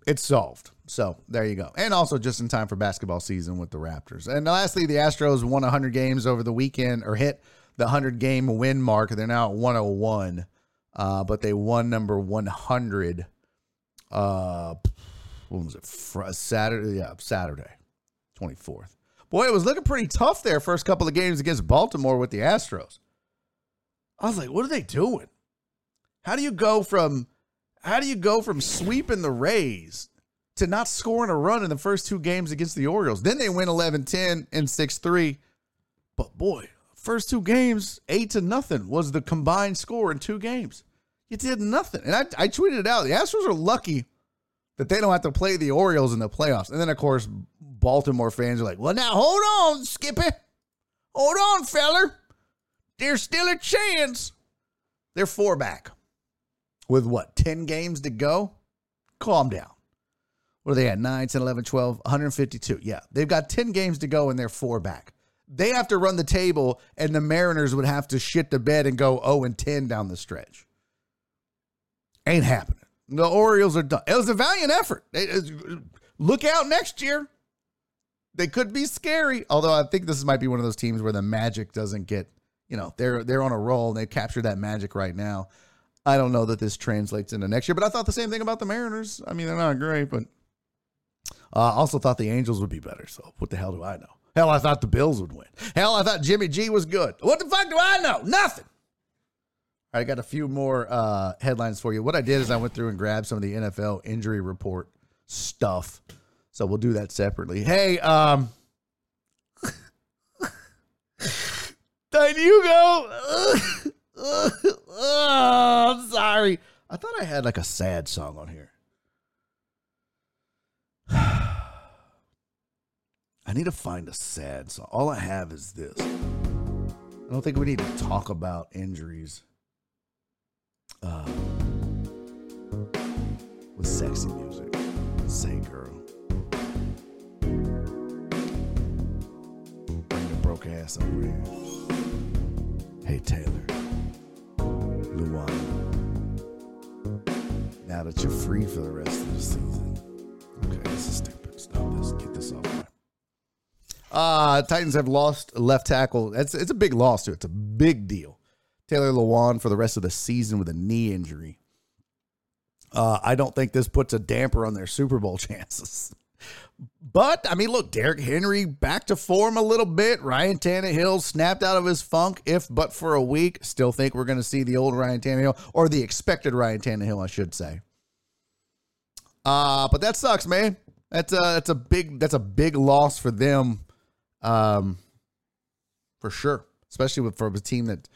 it's solved. So there you go. And also just in time for basketball season with the Raptors. And lastly, the Astros won 100 games over the weekend or hit the 100 game win mark. They're now at 101, uh, but they won number 100. Uh, when was it? Fr- Saturday? Yeah, Saturday, 24th. Boy, it was looking pretty tough there first couple of games against Baltimore with the Astros. I was like, what are they doing? How do you go from how do you go from sweeping the Rays to not scoring a run in the first two games against the Orioles? Then they win 11-10 and 6-3. But boy, First two games, eight to nothing was the combined score in two games. You did nothing. And I, I tweeted it out. The Astros are lucky that they don't have to play the Orioles in the playoffs. And then, of course, Baltimore fans are like, well, now hold on, Skippy. Hold on, feller. There's still a chance. They're four back with what, 10 games to go? Calm down. What are they at? 9, 10, 11, 12, 152. Yeah, they've got 10 games to go and they're four back they have to run the table, and the Mariners would have to shit the bed and go 0 and 10 down the stretch. Ain't happening. The Orioles are done. It was a valiant effort. look out next year. They could be scary. Although I think this might be one of those teams where the magic doesn't get, you know, they're they're on a roll and they capture that magic right now. I don't know that this translates into next year, but I thought the same thing about the Mariners. I mean, they're not great, but I uh, also thought the Angels would be better. So what the hell do I know? Hell, I thought the Bills would win. Hell, I thought Jimmy G was good. What the fuck do I know? Nothing. I got a few more uh, headlines for you. What I did is I went through and grabbed some of the NFL injury report stuff. So we'll do that separately. Hey, um, Did you go? oh, I'm sorry. I thought I had like a sad song on here. I need to find a sad song. All I have is this. I don't think we need to talk about injuries uh, with sexy music. Say, girl. Bring your broke ass over here. Hey, Taylor. Lewan. Now that you're free for the rest of the season. Okay, this is stupid. Stop this. Get this off my. Uh, Titans have lost left tackle. It's it's a big loss too. It's a big deal. Taylor Lewan for the rest of the season with a knee injury. Uh, I don't think this puts a damper on their Super Bowl chances. But I mean, look, Derrick Henry back to form a little bit. Ryan Tannehill snapped out of his funk, if but for a week. Still think we're going to see the old Ryan Tannehill or the expected Ryan Tannehill, I should say. Uh, but that sucks, man. That's a that's a big that's a big loss for them, um, for sure. Especially with for a team that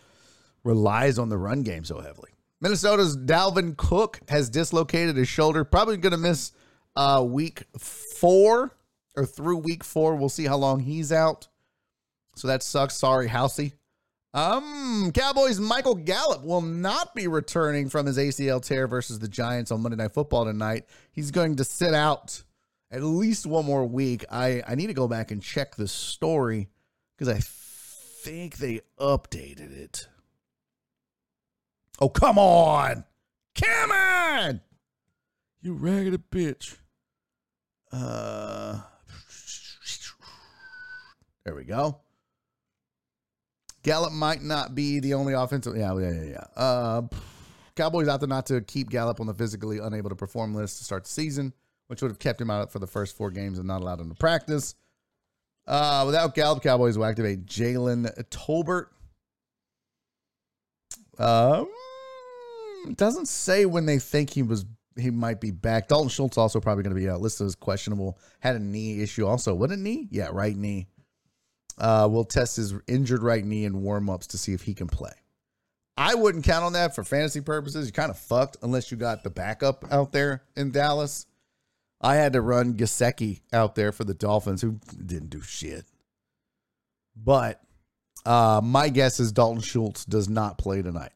relies on the run game so heavily. Minnesota's Dalvin Cook has dislocated his shoulder. Probably going to miss uh, week four or through week four. We'll see how long he's out. So that sucks. Sorry, Housey. Um, Cowboys Michael Gallup will not be returning from his ACL tear versus the Giants on Monday Night Football tonight. He's going to sit out at least one more week. I, I need to go back and check the story because I think they updated it. Oh, come on. Come on. You raggedy bitch. Uh, there we go. Gallup might not be the only offensive. Yeah, yeah, yeah, yeah. Uh, Cowboys opted not to keep Gallup on the physically unable to perform list to start the season, which would have kept him out for the first four games and not allowed him to practice. Uh, without Gallup, Cowboys will activate Jalen Tolbert. Um, doesn't say when they think he was he might be back. Dalton Schultz also probably going to be out. Listed as questionable. Had a knee issue also. What a knee? Yeah, right knee. Uh, we'll test his injured right knee in warm ups to see if he can play. I wouldn't count on that for fantasy purposes. You're kind of fucked unless you got the backup out there in Dallas. I had to run Gesicki out there for the Dolphins, who didn't do shit. But uh, my guess is Dalton Schultz does not play tonight,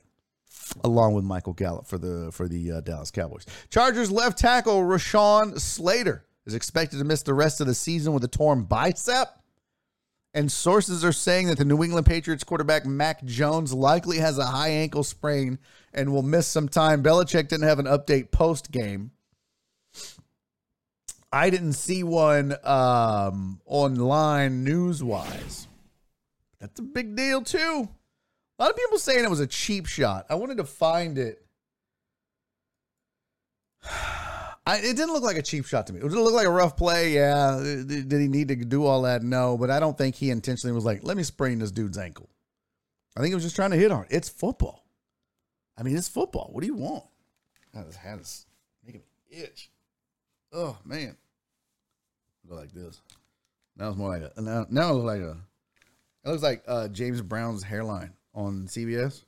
along with Michael Gallup for the for the uh, Dallas Cowboys. Chargers left tackle Rashawn Slater is expected to miss the rest of the season with a torn bicep. And sources are saying that the New England Patriots quarterback Mac Jones likely has a high ankle sprain and will miss some time. Belichick didn't have an update post game. I didn't see one um, online news wise. That's a big deal, too. A lot of people saying it was a cheap shot. I wanted to find it. I, it didn't look like a cheap shot to me. It looked like a rough play. Yeah. Did he need to do all that? No. But I don't think he intentionally was like, let me sprain this dude's ankle. I think he was just trying to hit hard. It's football. I mean, it's football. What do you want? God, this hat is making me itch. Oh, man. Go like this. Now it's more like a, now, now it looks like a, it looks like uh, James Brown's hairline on CBS.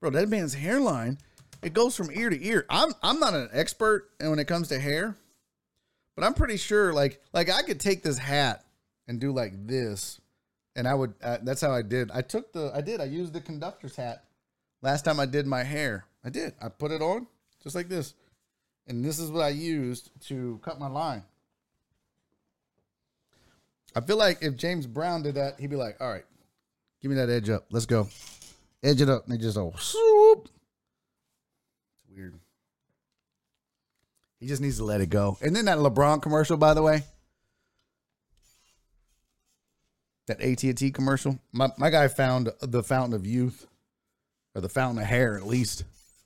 Bro, that man's hairline it goes from ear to ear. I'm I'm not an expert when it comes to hair, but I'm pretty sure like like I could take this hat and do like this, and I would. Uh, that's how I did. I took the I did I used the conductor's hat last time I did my hair. I did. I put it on just like this, and this is what I used to cut my line. I feel like if James Brown did that, he'd be like, "All right, give me that edge up. Let's go, edge it up." And they just go swoop weird. He just needs to let it go. And then that LeBron commercial, by the way, that AT and T commercial. My my guy found the fountain of youth, or the fountain of hair, at least.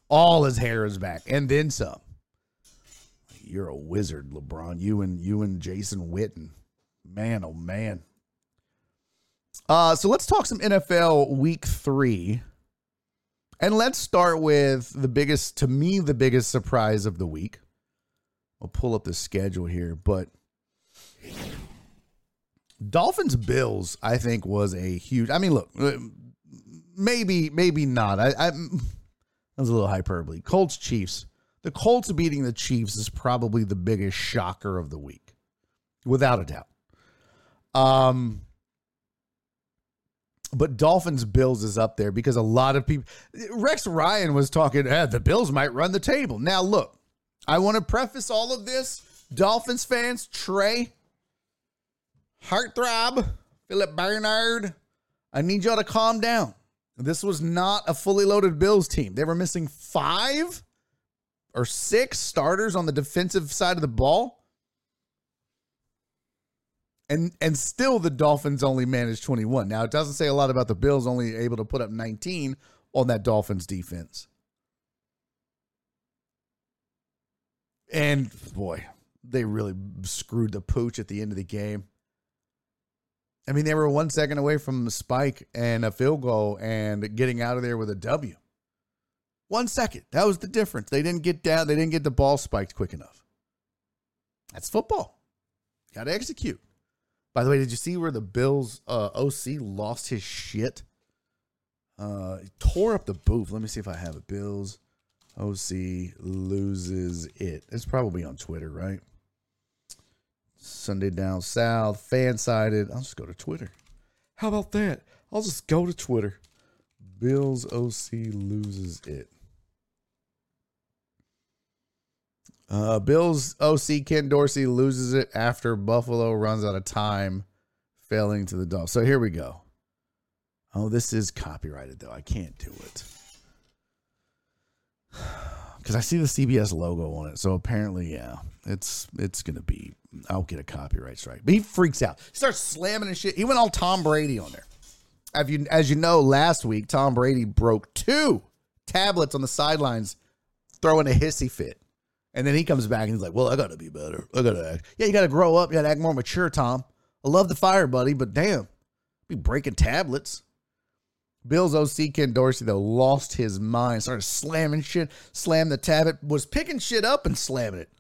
All his hair is back, and then some. You're a wizard, LeBron. You and you and Jason Witten, man, oh man. Uh, so let's talk some NFL Week Three. And let's start with the biggest, to me, the biggest surprise of the week. I'll pull up the schedule here, but Dolphins Bills, I think, was a huge. I mean, look, uh, maybe, maybe not. I, I that was a little hyperbole. Colts Chiefs. The Colts beating the Chiefs is probably the biggest shocker of the week. without a doubt. Um, but Dolphins Bills is up there because a lot of people. Rex Ryan was talking. Eh, the Bills might run the table. Now look, I want to preface all of this. Dolphins fans, Trey, Heartthrob, Philip Bernard, I need y'all to calm down. This was not a fully loaded Bills team. They were missing five or six starters on the defensive side of the ball. And and still the Dolphins only managed 21. Now it doesn't say a lot about the Bills only able to put up 19 on that Dolphins defense. And boy, they really screwed the pooch at the end of the game. I mean, they were one second away from a spike and a field goal and getting out of there with a W. One second. That was the difference. They didn't get down, they didn't get the ball spiked quick enough. That's football. Got to execute. By the way, did you see where the Bills uh, OC lost his shit? Uh, tore up the booth. Let me see if I have it. Bills OC loses it. It's probably on Twitter, right? Sunday down south, fan sided. I'll just go to Twitter. How about that? I'll just go to Twitter. Bills OC loses it. Uh, Bills OC Ken Dorsey loses it after Buffalo runs out of time, failing to the dog. So here we go. Oh, this is copyrighted though. I can't do it because I see the CBS logo on it. So apparently, yeah, it's it's gonna be. I'll get a copyright strike. But he freaks out. He starts slamming and shit. He went all Tom Brady on there. As you, as you know, last week Tom Brady broke two tablets on the sidelines, throwing a hissy fit. And then he comes back and he's like, "Well, I got to be better. I got to act. Yeah, you got to grow up. You got to act more mature, Tom. I love the fire, buddy, but damn, be breaking tablets." Bills OC Ken Dorsey though lost his mind, started slamming shit, slammed the tablet, was picking shit up and slamming it.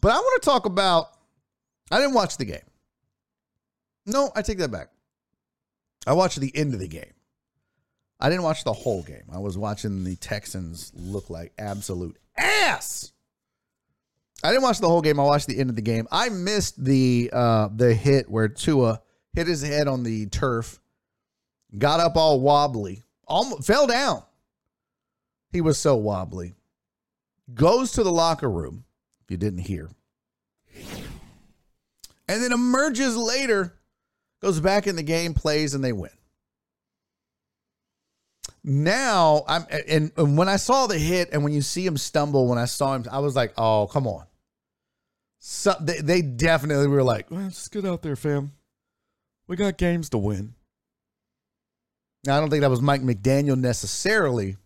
But I want to talk about. I didn't watch the game. No, I take that back. I watched the end of the game. I didn't watch the whole game. I was watching the Texans look like absolute ass. I didn't watch the whole game. I watched the end of the game. I missed the uh, the hit where Tua hit his head on the turf, got up all wobbly, almost fell down. He was so wobbly. Goes to the locker room, if you didn't hear, and then emerges later, goes back in the game, plays, and they win. Now I'm and, and when I saw the hit and when you see him stumble, when I saw him, I was like, oh, come on. So they, they definitely were like, well, just get out there, fam. We got games to win. Now, I don't think that was Mike McDaniel necessarily,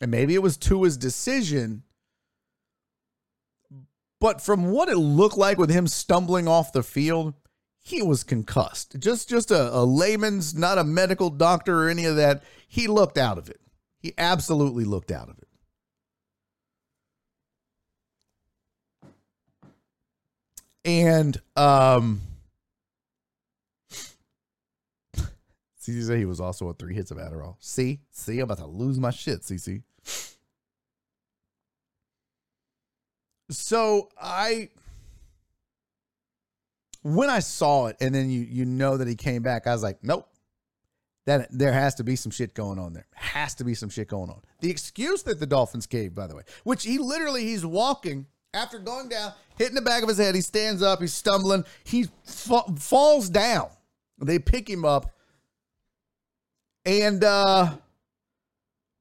and maybe it was Tua's decision. But from what it looked like with him stumbling off the field, he was concussed. Just just a, a layman's, not a medical doctor or any of that. He looked out of it. He absolutely looked out of it. And um CC said he was also on three hits of Adderall. See? See, I'm about to lose my shit, CC. So I when I saw it and then you you know that he came back, I was like, nope. That there has to be some shit going on there. Has to be some shit going on. The excuse that the Dolphins gave, by the way, which he literally he's walking after going down, hitting the back of his head, he stands up, he's stumbling, he fa- falls down. They pick him up and uh,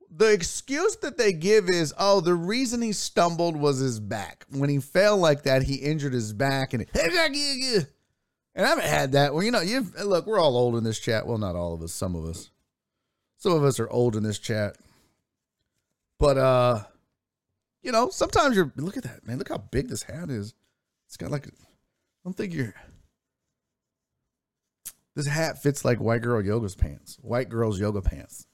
the excuse that they give is, oh, the reason he stumbled was his back. When he fell like that, he injured his back, and it, and I haven't had that. Well, you know, you look, we're all old in this chat. Well, not all of us, some of us. Some of us are old in this chat. But uh, you know, sometimes you're look at that, man. Look how big this hat is. It's got like I don't think you're this hat fits like white girl yoga's pants. White girl's yoga pants.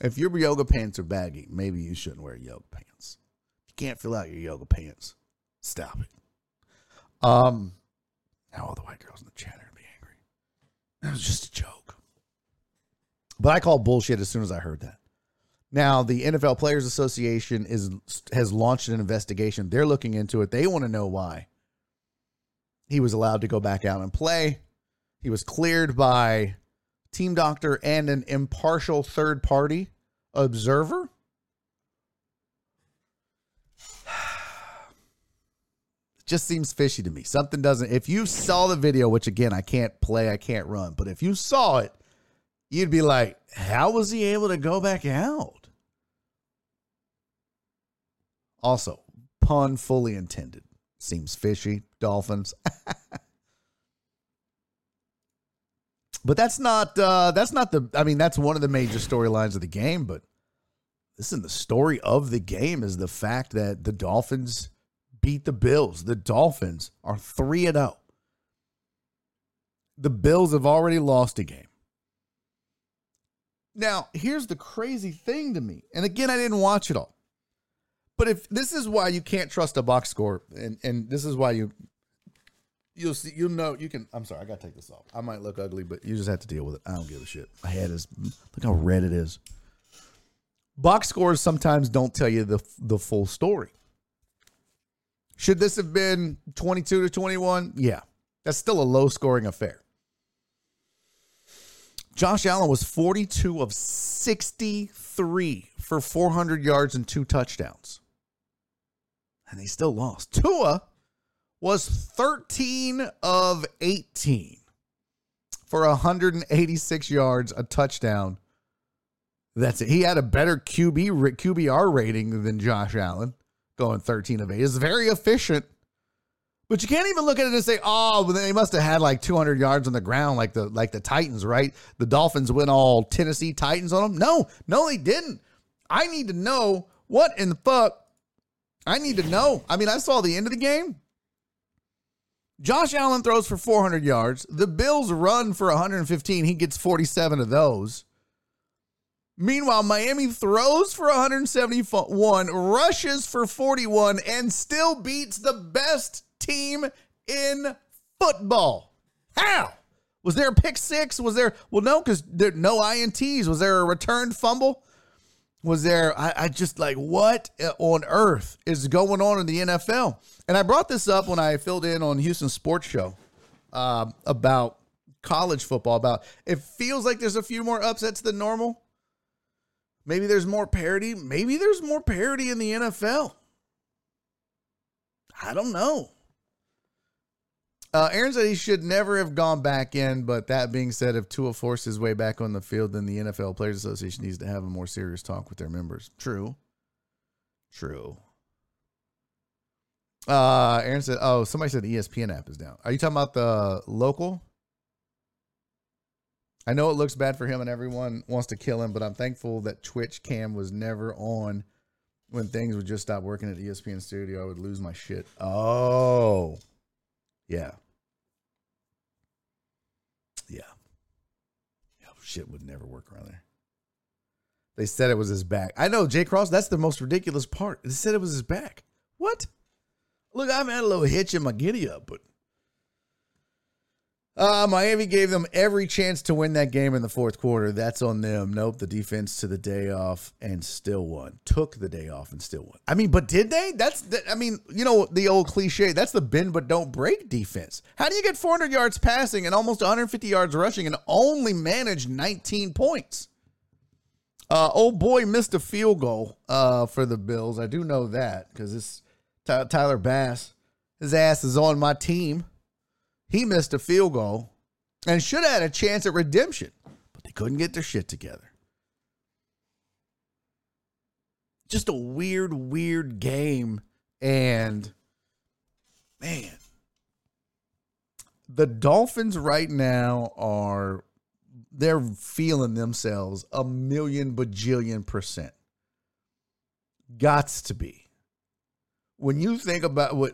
If your yoga pants are baggy, maybe you shouldn't wear yoga pants. You can't fill out your yoga pants, stop it. Um, now all the white girls in the chat are gonna be angry. That was just a joke. But I called bullshit as soon as I heard that. Now, the NFL Players Association is has launched an investigation. They're looking into it. They want to know why he was allowed to go back out and play. He was cleared by team doctor and an impartial third party observer. Just seems fishy to me. Something doesn't. If you saw the video, which again, I can't play, I can't run, but if you saw it, you'd be like, how was he able to go back out? Also, pun fully intended. Seems fishy. Dolphins. but that's not uh that's not the I mean that's one of the major storylines of the game, but listen, the story of the game is the fact that the Dolphins beat the Bills. The Dolphins are 3 and 0. The Bills have already lost a game. Now, here's the crazy thing to me. And again, I didn't watch it all. But if this is why you can't trust a box score, and and this is why you you'll see you'll know you can. I'm sorry, I gotta take this off. I might look ugly, but you just have to deal with it. I don't give a shit. My head is look how red it is. Box scores sometimes don't tell you the the full story. Should this have been 22 to 21? Yeah. That's still a low scoring affair. Josh Allen was 42 of 63 for 400 yards and two touchdowns and they still lost. Tua was 13 of 18 for 186 yards, a touchdown. That's it. He had a better QB QBR rating than Josh Allen, going 13 of 8. Is very efficient. But you can't even look at it and say, "Oh, well, they must have had like 200 yards on the ground, like the like the Titans, right? The Dolphins went all Tennessee Titans on them." No, no, they didn't. I need to know what in the fuck I need to know. I mean, I saw the end of the game. Josh Allen throws for 400 yards. The Bills run for 115. He gets 47 of those. Meanwhile, Miami throws for 171, rushes for 41, and still beats the best team in football. How? Was there a pick six? Was there, well, no, because there no INTs. Was there a returned fumble? was there I, I, just like what on earth is going on in the NFL? And I brought this up when I filled in on Houston Sports Show uh, about college football. About it feels like there's a few more upsets than normal. Maybe there's more parity. Maybe there's more parity in the NFL. I don't know. Uh, Aaron said he should never have gone back in, but that being said, if Tua forced his way back on the field, then the NFL Players Association needs to have a more serious talk with their members. True. True. Uh, Aaron said, "Oh, somebody said the ESPN app is down. Are you talking about the local?" I know it looks bad for him, and everyone wants to kill him, but I'm thankful that Twitch cam was never on when things would just stop working at ESPN Studio. I would lose my shit. Oh, yeah. Yeah. Yeah, shit would never work around there. They said it was his back. I know, Jay Cross, that's the most ridiculous part. They said it was his back. What? Look, I've had a little hitch in my giddy up, but uh, Miami gave them every chance to win that game in the fourth quarter. That's on them. Nope. The defense to the day off and still won. Took the day off and still won. I mean, but did they? That's, the, I mean, you know, the old cliche. That's the bend but don't break defense. How do you get 400 yards passing and almost 150 yards rushing and only manage 19 points? Uh, old boy missed a field goal uh, for the Bills. I do know that because it's Tyler Bass. His ass is on my team. He missed a field goal and should have had a chance at redemption, but they couldn't get their shit together. Just a weird, weird game. And man, the Dolphins right now are they're feeling themselves a million bajillion percent. Gots to be. When you think about what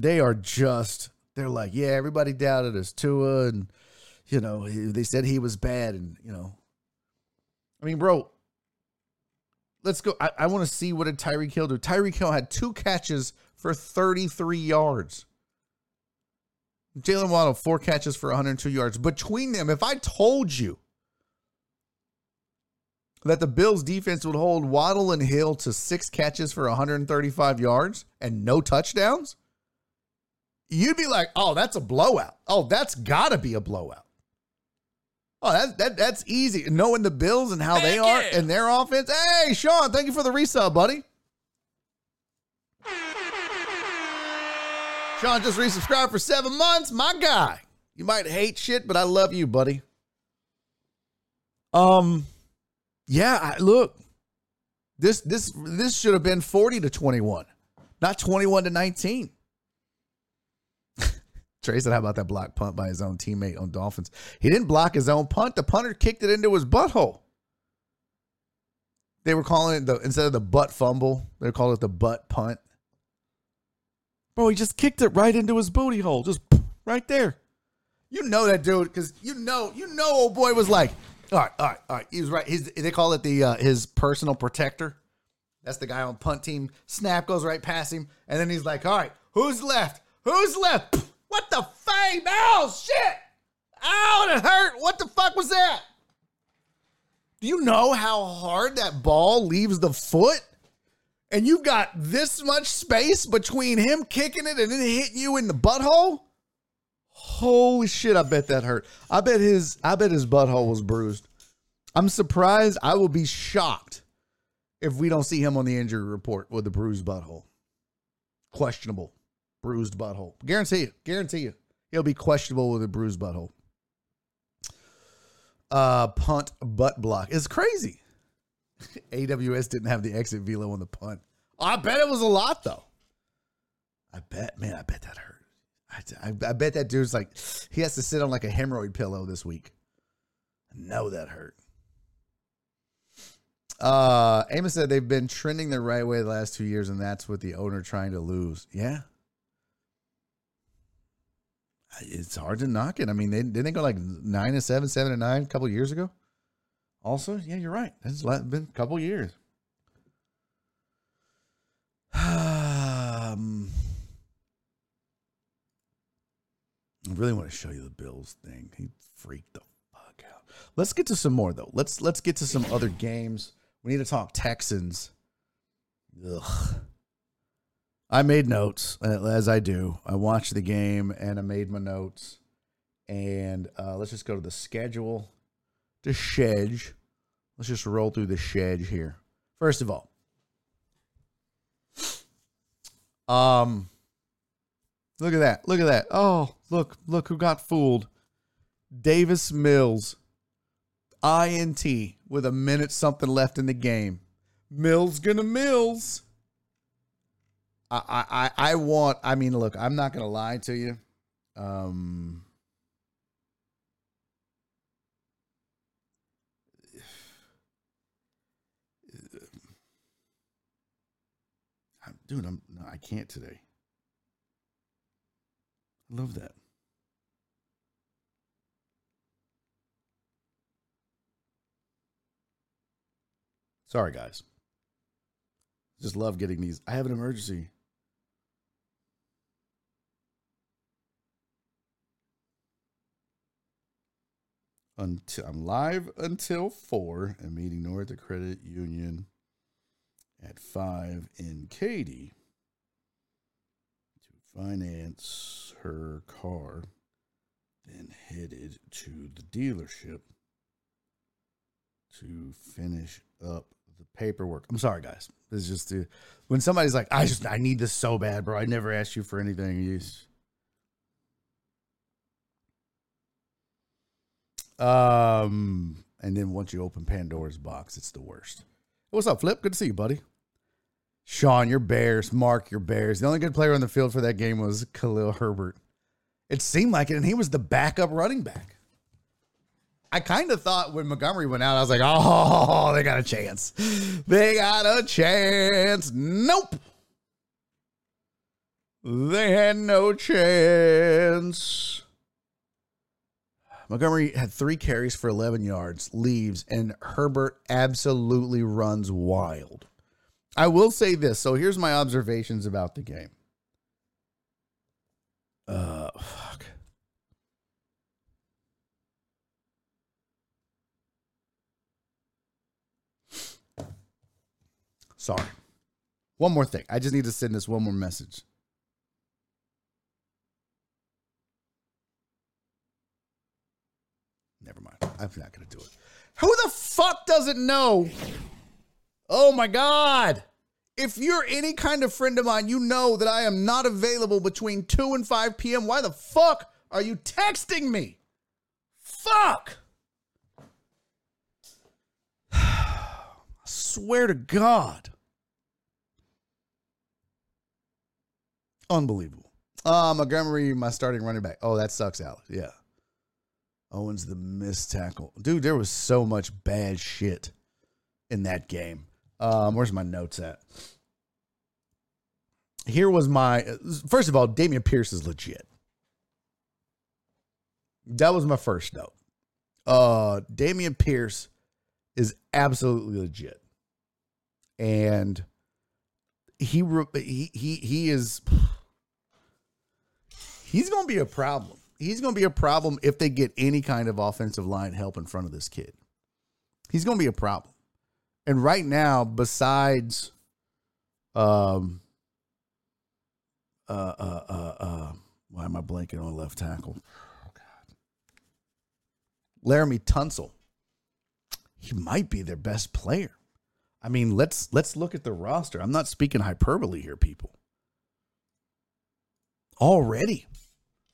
they are just they're like, yeah, everybody doubted us, Tua, and you know, he, they said he was bad, and you know, I mean, bro, let's go. I, I want to see what did Tyreek Hill do. Tyreek Hill had two catches for 33 yards. Jalen Waddle, four catches for 102 yards. Between them, if I told you that the Bills defense would hold Waddle and Hill to six catches for 135 yards and no touchdowns, you'd be like, oh, that's a blowout. Oh, that's got to be a blowout. Oh, that, that that's easy. Knowing the Bills and how Heck they are and their offense. Hey, Sean, thank you for the resub, buddy. Sean just resubscribed for seven months. My guy. You might hate shit, but I love you, buddy. Um, yeah, I, look, this this this should have been 40 to 21, not 21 to 19. Trey said, How about that block punt by his own teammate on Dolphins? He didn't block his own punt. The punter kicked it into his butthole. They were calling it the instead of the butt fumble, they called it the butt punt. Bro, he just kicked it right into his booty hole, just right there. You know that dude, because you know, you know, old boy was like, all right, all right, all right. He was right. He's, they call it the uh, his personal protector. That's the guy on punt team. Snap goes right past him, and then he's like, all right, who's left? Who's left? What the fame? Oh shit! Ow, it hurt. What the fuck was that? Do you know how hard that ball leaves the foot? And you've got this much space between him kicking it and then hitting you in the butthole? Holy shit, I bet that hurt. I bet his I bet his butthole was bruised. I'm surprised. I will be shocked if we don't see him on the injury report with a bruised butthole. Questionable. Bruised butthole. Guarantee you. Guarantee you. He'll be questionable with a bruised butthole. Uh punt butt block. It's crazy. AWS didn't have the exit velo on the punt. I bet it was a lot though. I bet, man, I bet that hurt. I, I, I bet that dude's like, he has to sit on like a hemorrhoid pillow this week. I know that hurt. Uh, Amos said they've been trending the right way the last two years, and that's with the owner trying to lose. Yeah. It's hard to knock it. I mean, they didn't they go like nine and seven, seven and nine a couple years ago? Also, yeah, you're right. It's been a couple years. um, I really want to show you the Bills thing. He freaked the fuck out. Let's get to some more though. Let's let's get to some other games. We need to talk Texans. Ugh. I made notes uh, as I do. I watched the game and I made my notes. And uh, let's just go to the schedule. The schedule. Let's just roll through the schedule here. First of all, um, look at that. Look at that. Oh, look, look who got fooled. Davis Mills, INT with a minute something left in the game. Mills gonna Mills. I I I want. I mean, look, I'm not gonna lie to you. Um, dude, I'm no, I can't today. I love that. Sorry, guys. Just love getting these. I have an emergency. Until I'm live until four. I'm meeting North the Credit Union at five in Katy to finance her car. Then headed to the dealership to finish up the paperwork. I'm sorry, guys. This is just when somebody's like, "I just I need this so bad, bro. I never asked you for anything." You just- Um, and then once you open Pandora's box, it's the worst. What's up, Flip? Good to see you, buddy. Sean, your Bears. Mark, your Bears. The only good player on the field for that game was Khalil Herbert. It seemed like it, and he was the backup running back. I kind of thought when Montgomery went out, I was like, oh, they got a chance. They got a chance. Nope. They had no chance. Montgomery had three carries for 11 yards, leaves, and Herbert absolutely runs wild. I will say this. So here's my observations about the game. Uh, fuck. Sorry. One more thing. I just need to send this one more message. Never mind. I'm not going to do it. Who the fuck doesn't know? Oh my God. If you're any kind of friend of mine, you know that I am not available between 2 and 5 p.m. Why the fuck are you texting me? Fuck. I swear to God. Unbelievable. Uh, Montgomery, my starting running back. Oh, that sucks, Alex. Yeah. Owens, the missed tackle. Dude, there was so much bad shit in that game. Um, where's my notes at? Here was my first of all, Dameon Pierce is legit. That was my first note. Uh, Dameon Pierce is absolutely legit, and he he he he is he's going to be a problem. He's going to be a problem if they get any kind of offensive line help in front of this kid. He's going to be a problem. And right now, besides, um, uh, uh, uh, uh, why am I blanking on left tackle? Oh God, Laremy Tunsil. He might be their best player. I mean, let's let's look at the roster. I'm not speaking hyperbole here, people. Already,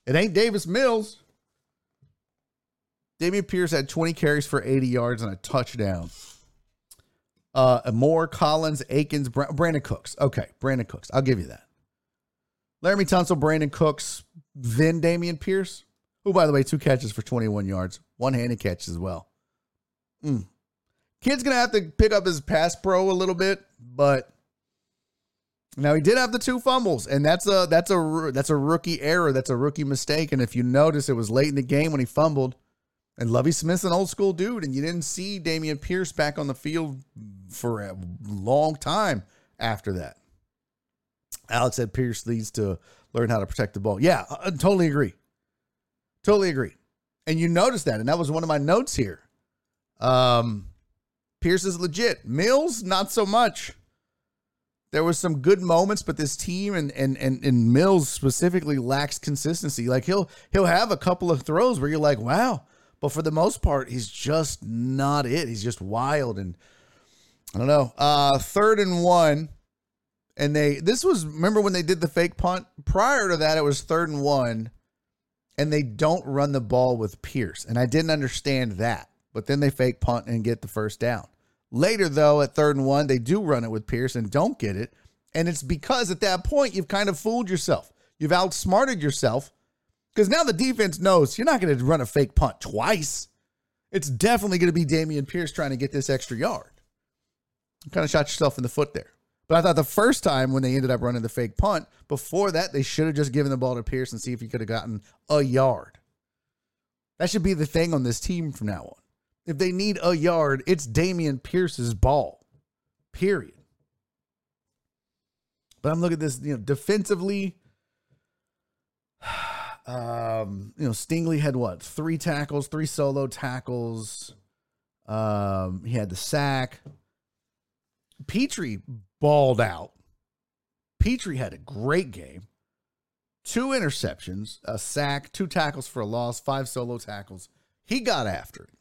it ain't Davis Mills. Dameon Pierce had 20 carries for 80 yards and a touchdown. Uh, Moore, Collins, Akins, Brandin Cooks. Okay, Brandin Cooks. I'll give you that. Laremy Tunsil, Brandin Cooks, then Dameon Pierce, who, by the way, two catches for 21 yards, one handed catch as well. Mm. Kid's going to have to pick up his pass pro a little bit, but now he did have the two fumbles, and that's a that's a that's a rookie error. That's a rookie mistake. And if you notice, it was late in the game when he fumbled. And Lovie Smith's an old school dude, and you didn't see Dameon Pierce back on the field for a long time after that. Alex said Pierce needs to learn how to protect the ball. Yeah, I totally agree. Totally agree. And you noticed that, and that was one of my notes here. Um, Pierce is legit. Mills, not so much. There was some good moments, but this team and and and, and Mills specifically lacks consistency. Like he'll he'll have a couple of throws where you're like, wow, but for the most part, he's just not it. He's just wild and I don't know. Uh, third and one, and they this was remember when they did the fake punt. Prior to that, it was third and one, and they don't run the ball with Pierce, and I didn't understand that. But then they fake punt and get the first down. Later, though, at third and one, they do run it with Pierce and don't get it, and it's because at that point you've kind of fooled yourself. You've outsmarted yourself because now the defense knows you're not going to run a fake punt twice. It's definitely going to be Dameon Pierce trying to get this extra yard. You kind of shot yourself in the foot there. But I thought the first time when they ended up running the fake punt, before that, they should have just given the ball to Pierce and see if he could have gotten a yard. That should be the thing on this team from now on. If they need a yard, it's Dameon Pierce's ball. Period. But I'm looking at this, you know, defensively. Um, you know, Stingley had what? Three tackles, three solo tackles. Um, he had the sack. Pitre balled out. Pitre had a great game. Two interceptions, a sack, two tackles for a loss, five solo tackles. He got after it.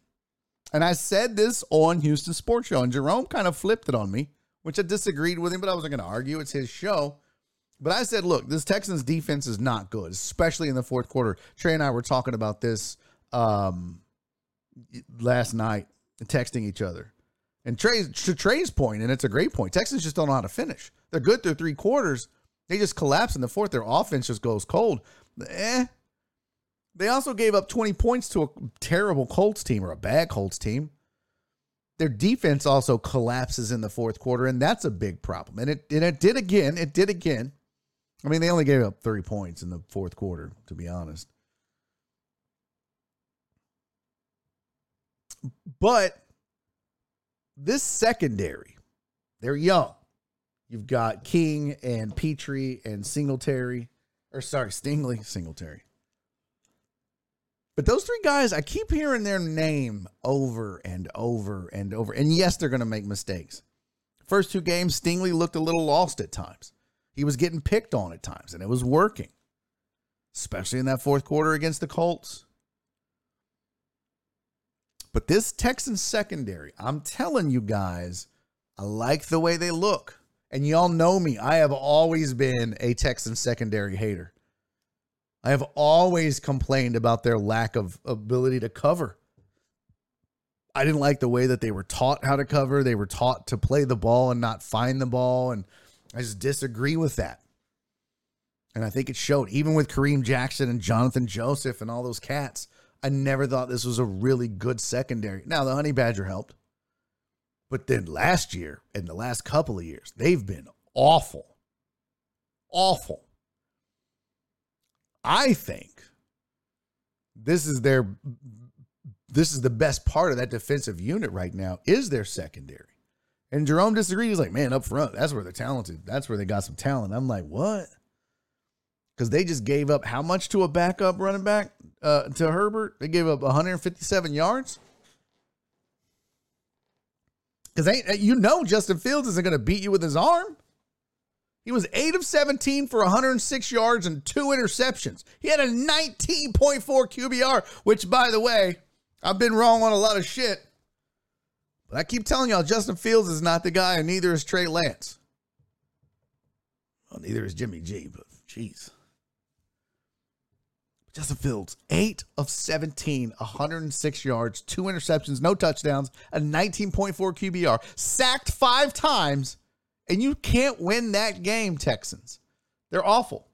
And I said this on Houston Sports Show, and Jerome kind of flipped it on me, which I disagreed with him, but I wasn't going to argue. It's his show. But I said, look, this Texans defense is not good, especially in the fourth quarter. Trey and I were talking about this um, last night, texting each other. And Trey's, to Trey's point, and it's a great point, Texans just don't know how to finish. They're good through three quarters. They just collapse in the fourth. Their offense just goes cold. Eh. They also gave up 20 points to a terrible Colts team or a bad Colts team. Their defense also collapses in the fourth quarter, and that's a big problem. And it and it did again. It did again. I mean, they only gave up three points in the fourth quarter, to be honest. But this secondary, they're young. You've got King and Pitre and Singletary, or sorry, Stingley, Singletary. But those three guys, I keep hearing their name over and over and over. And yes, they're going to make mistakes. First two games, Stingley looked a little lost at times. He was getting picked on at times, and it was working, especially in that fourth quarter against the Colts. But this Texans secondary, I'm telling you guys, I like the way they look. And y'all know me. I have always been a Texans secondary hater. I have always complained about their lack of ability to cover. I didn't like the way that they were taught how to cover. They were taught to play the ball and not find the ball. And I just disagree with that. And I think it showed, even with Kareem Jackson and Jonathan Joseph and all those cats. I never thought this was a really good secondary. Now, the Honey Badger helped. But then last year and the last couple of years, they've been awful. Awful. I think this is their this is the best part of that defensive unit right now is their secondary. And Jerome disagreed. He's like, man, up front, that's where they're talented. That's where they got some talent. I'm like, what? Because they just gave up how much to a backup running back uh, to Herbert? They gave up 157 yards. Because you know Justin Fields isn't going to beat you with his arm. He was 8 of 17 for 106 yards and two interceptions. He had a 19.4 QBR, which, by the way, I've been wrong on a lot of shit. But I keep telling y'all, Justin Fields is not the guy, and neither is Trey Lance. Well, neither is Jimmy G, but jeez. Justin Fields, 8 of 17, 106 yards, two interceptions, no touchdowns, a 19.4 QBR, sacked five times, and you can't win that game, Texans. They're awful.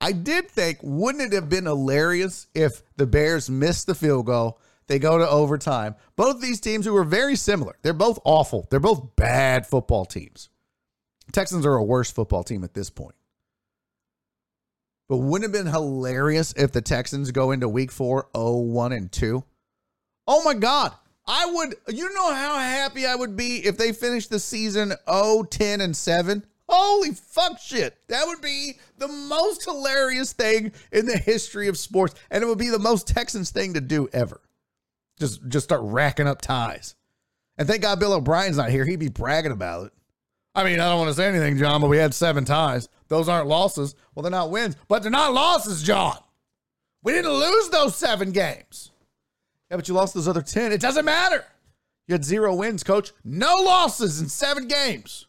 I did think, wouldn't it have been hilarious if the Bears missed the field goal? They go to overtime. Both these teams who were very similar. They're both awful. They're both bad football teams. Texans are a worse football team at this point. But wouldn't it have been hilarious if the Texans go into week four 0 1 and 2? Oh my God. I would, you know how happy I would be if they finished the season 0 10 and 7? Holy fuck shit. That would be the most hilarious thing in the history of sports. And it would be the most Texans thing to do ever. Just just start racking up ties. And thank God Bill O'Brien's not here. He'd be bragging about it. I mean, I don't want to say anything, John, but we had seven ties. Those aren't losses. Well, they're not wins, but they're not losses, John. We didn't lose those seven games. Yeah, but you lost those other 10. It doesn't matter. You had zero wins, coach. No losses in seven games.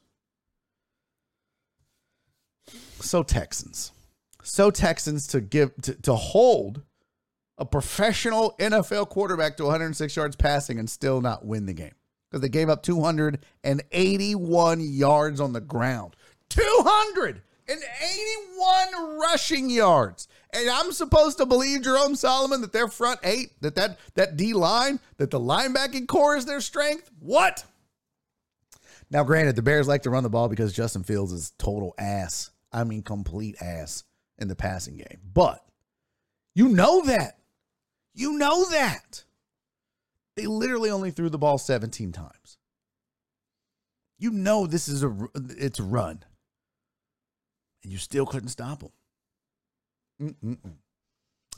So Texans. So Texans to give to, to hold a professional NFL quarterback to 106 yards passing and still not win the game. Because they gave up 281 yards on the ground. 281 rushing yards. And I'm supposed to believe Jerome Solomon that their front eight, that that, that D line, that the linebacking core is their strength? What? Now, granted, the Bears like to run the ball because Justin Fields is total ass. I mean, complete ass in the passing game. But you know that. You know that. They literally only threw the ball 17 times. You know this is a it's a run and you still couldn't stop them. Mm-mm-mm.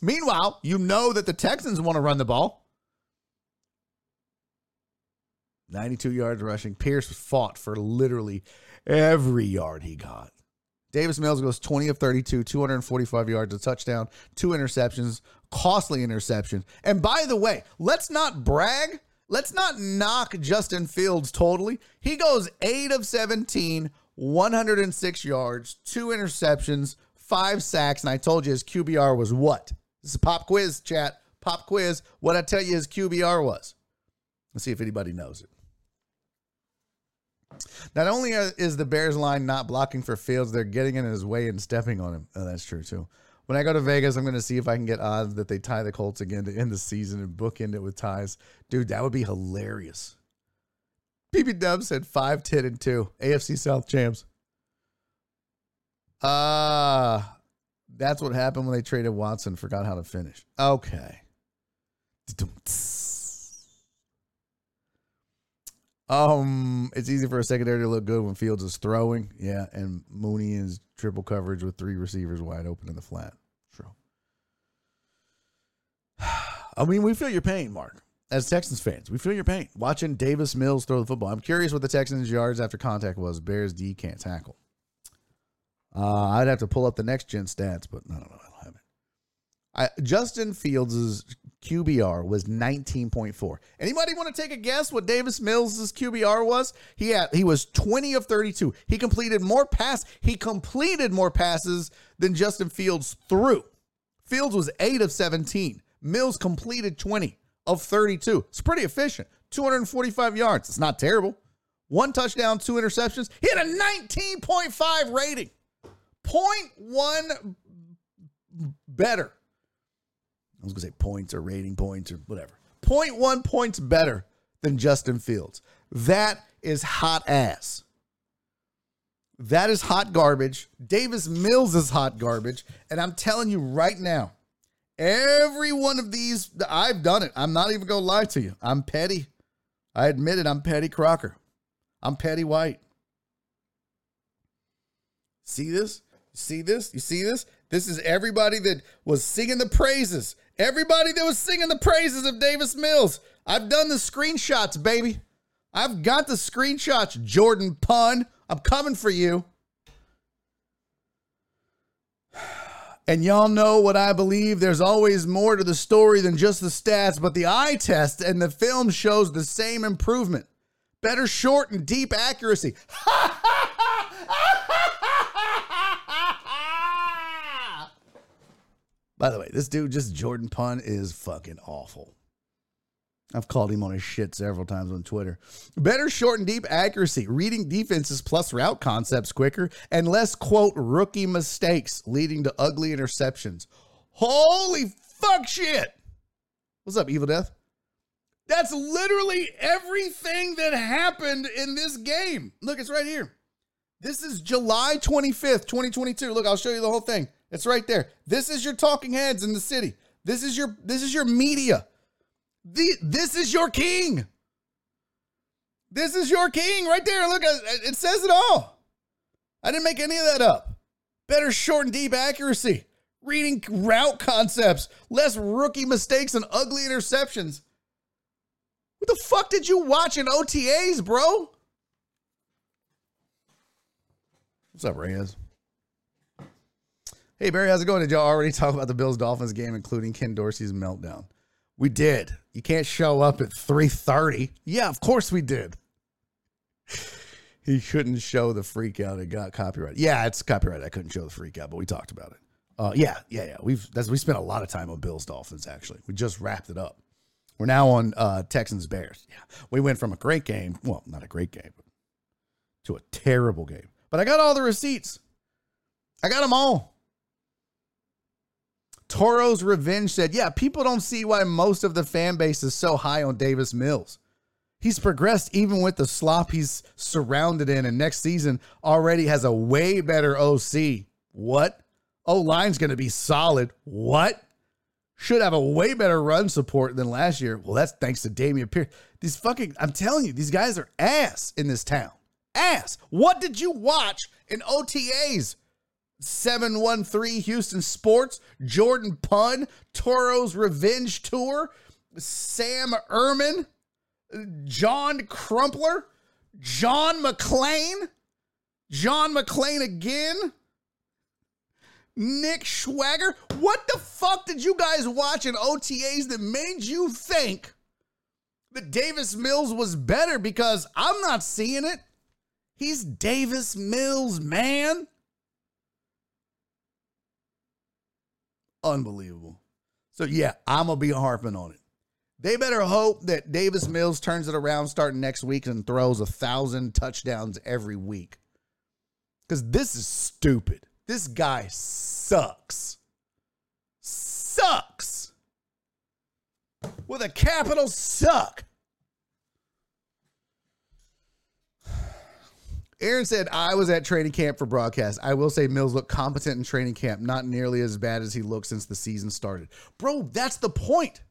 Meanwhile, you know that the Texans want to run the ball. 92 yards rushing. Pierce fought for literally every yard he got. Davis Mills goes 20 of 32, 245 yards, a touchdown, two interceptions, costly interceptions. And by the way, let's not brag. Let's not knock Justin Fields totally. He goes 8 of 17, 106 yards, two interceptions, five sacks, and I told you his QBR was what? This is a pop quiz, chat. Pop quiz. What I tell you his QBR was. Let's see if anybody knows it. Not only is the Bears line not blocking for Fields, they're getting in his way and stepping on him. Oh, that's true too. When I go to Vegas, I'm going to see if I can get odds that they tie the Colts again to end the season and bookend it with ties. Dude, that would be hilarious. PB Dub said 5, 10, and 2. AFC South champs. Uh, that's what happened when they traded Watson. Forgot how to finish. Okay. Um, it's easy for a secondary to look good when Fields is throwing. Yeah, and Mooney is triple coverage with three receivers wide open in the flat. True. I mean, we feel your pain, Mark. as Texans fans, we feel your pain watching Davis Mills throw the football. I'm curious what the Texans' yards after contact was. Bears D can't tackle. Uh, I'd have to pull up the next gen stats, but don't know. I don't have it. I, Justin Fields' QBR was 19.4. Anybody want to take a guess what Davis Mills' QBR was? He had he was 20 of 32. He completed more pass. He completed more passes than Justin Fields threw. Fields was 8 of 17. Mills completed 20 of 32. It's pretty efficient. 245 yards. It's not terrible. One touchdown, two interceptions. He had a 19.5 rating. 0.1 better. I was going to say points or rating points or whatever. 0.1 points better than Justin Fields. That is hot ass. That is hot garbage. Davis Mills is hot garbage. And I'm telling you right now, every one of these, I've done it. I'm not even going to lie to you. I'm petty. I admit it. I'm Petty Crocker. I'm Petty White. See this? See this? You see this? This is everybody that was singing the praises. Everybody that was singing the praises of Davis Mills. I've done the screenshots, baby. I've got the screenshots, Jordan Pun. I'm coming for you. And y'all know what I believe. There's always more to the story than just the stats, but the eye test and the film shows the same improvement. Better short and deep accuracy. By the way, this dude, just Jordan Pun, is fucking awful. I've called him on his shit several times on Twitter. Better short and deep accuracy, reading defenses plus route concepts quicker, and less, quote, rookie mistakes leading to ugly interceptions. Holy fuck shit. What's up, Evil Death? That's literally everything that happened in this game. Look, it's right here. This is July 25th, 2022. Look, I'll show you the whole thing. It's right there. This is your talking heads in the city. This is your this is your media. The, this is your king. This is your king right there. Look, uh, uh, it says it all. I didn't make any of that up. Better short and deep accuracy, reading route concepts, less rookie mistakes and ugly interceptions. What the fuck did you watch in OTAs, bro? What's up, Reyes? Hey, Barry, how's it going? Did y'all already talk about the Bills Dolphins game, including Ken Dorsey's meltdown? We did. You can't show up at 3:30. Yeah, of course we did. he couldn't show the freak out. It got copyright. Yeah, it's copyright. I couldn't show the freak out, but we talked about it. Uh, yeah, yeah, yeah. We've that's we spent a lot of time on Bills Dolphins. Actually, we just wrapped it up. We're now on uh, Texans Bears. Yeah, we went from a great game, well, not a great game, to a terrible game. But I got all the receipts. I got them all. Toro's Revenge said, Yeah, people don't see why most of the fan base is so high on Davis Mills. He's progressed even with the slop he's surrounded in, and next season already has a way better OC. What? O line's going to be solid. What? Should have a way better run support than last year. Well, that's thanks to Dameon Pierce. These fucking, I'm telling you, these guys are ass in this town. Ass. What did you watch in OTAs? 713 Houston Sports, Jordan Pun, Toro's Revenge Tour, Sam Ehrman, John Crumpler, John McClain, John McClain again, Nick Schwager. What the fuck did you guys watch in OTAs that made you think that Davis Mills was better? Because I'm not seeing it. He's Davis Mills, man. Unbelievable. So yeah, I'm gonna be harping on it. They better hope that Davis Mills turns it around starting next week and throws a thousand touchdowns every week. Because this is stupid. This guy sucks. Sucks. With a capital suck. Aaron said, I was at training camp for broadcast. I will say Mills looked competent in training camp, not nearly as bad as he looked since the season started. Bro, that's the point.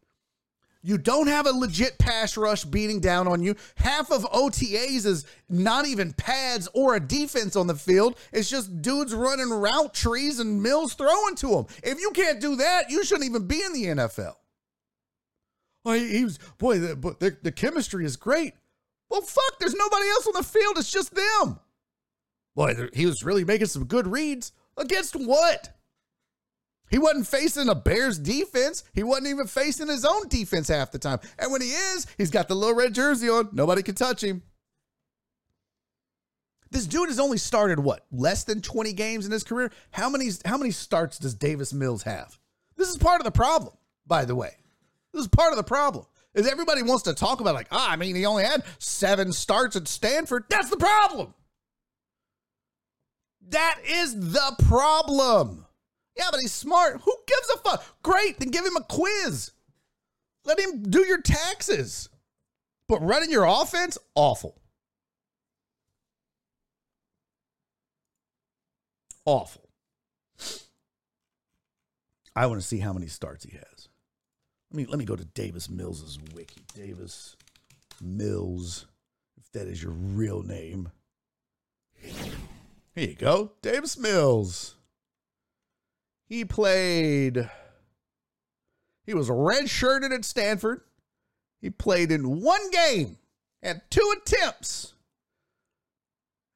You don't have a legit pass rush beating down on you. Half of OTAs is not even pads or a defense on the field. It's just dudes running route trees and Mills throwing to them. If you can't do that, you shouldn't even be in the NFL. Oh, he, he was boy. The, the the chemistry is great. Well, fuck. There's nobody else on the field. It's just them. Boy, he was really making some good reads against what? He wasn't facing a Bears defense. He wasn't even facing his own defense half the time. And when he is, he's got the little red jersey on. Nobody can touch him. This dude has only started what? Less than 20 games in his career? How many how many starts does Davis Mills have? This is part of the problem, by the way. This is part of the problem. Is everybody wants to talk about like, ah, I mean, he only had 7 starts at Stanford. That's the problem. That is the problem. Yeah, but he's smart. Who gives a fuck? Great, then give him a quiz. Let him do your taxes. But running your offense, awful. Awful. I want to see how many starts he has. Let me let me go to Davis Mills's wiki. Davis Mills, if that is your real name. Here you go. Davis Mills. He played, he was redshirted at Stanford. He played in one game, had two attempts.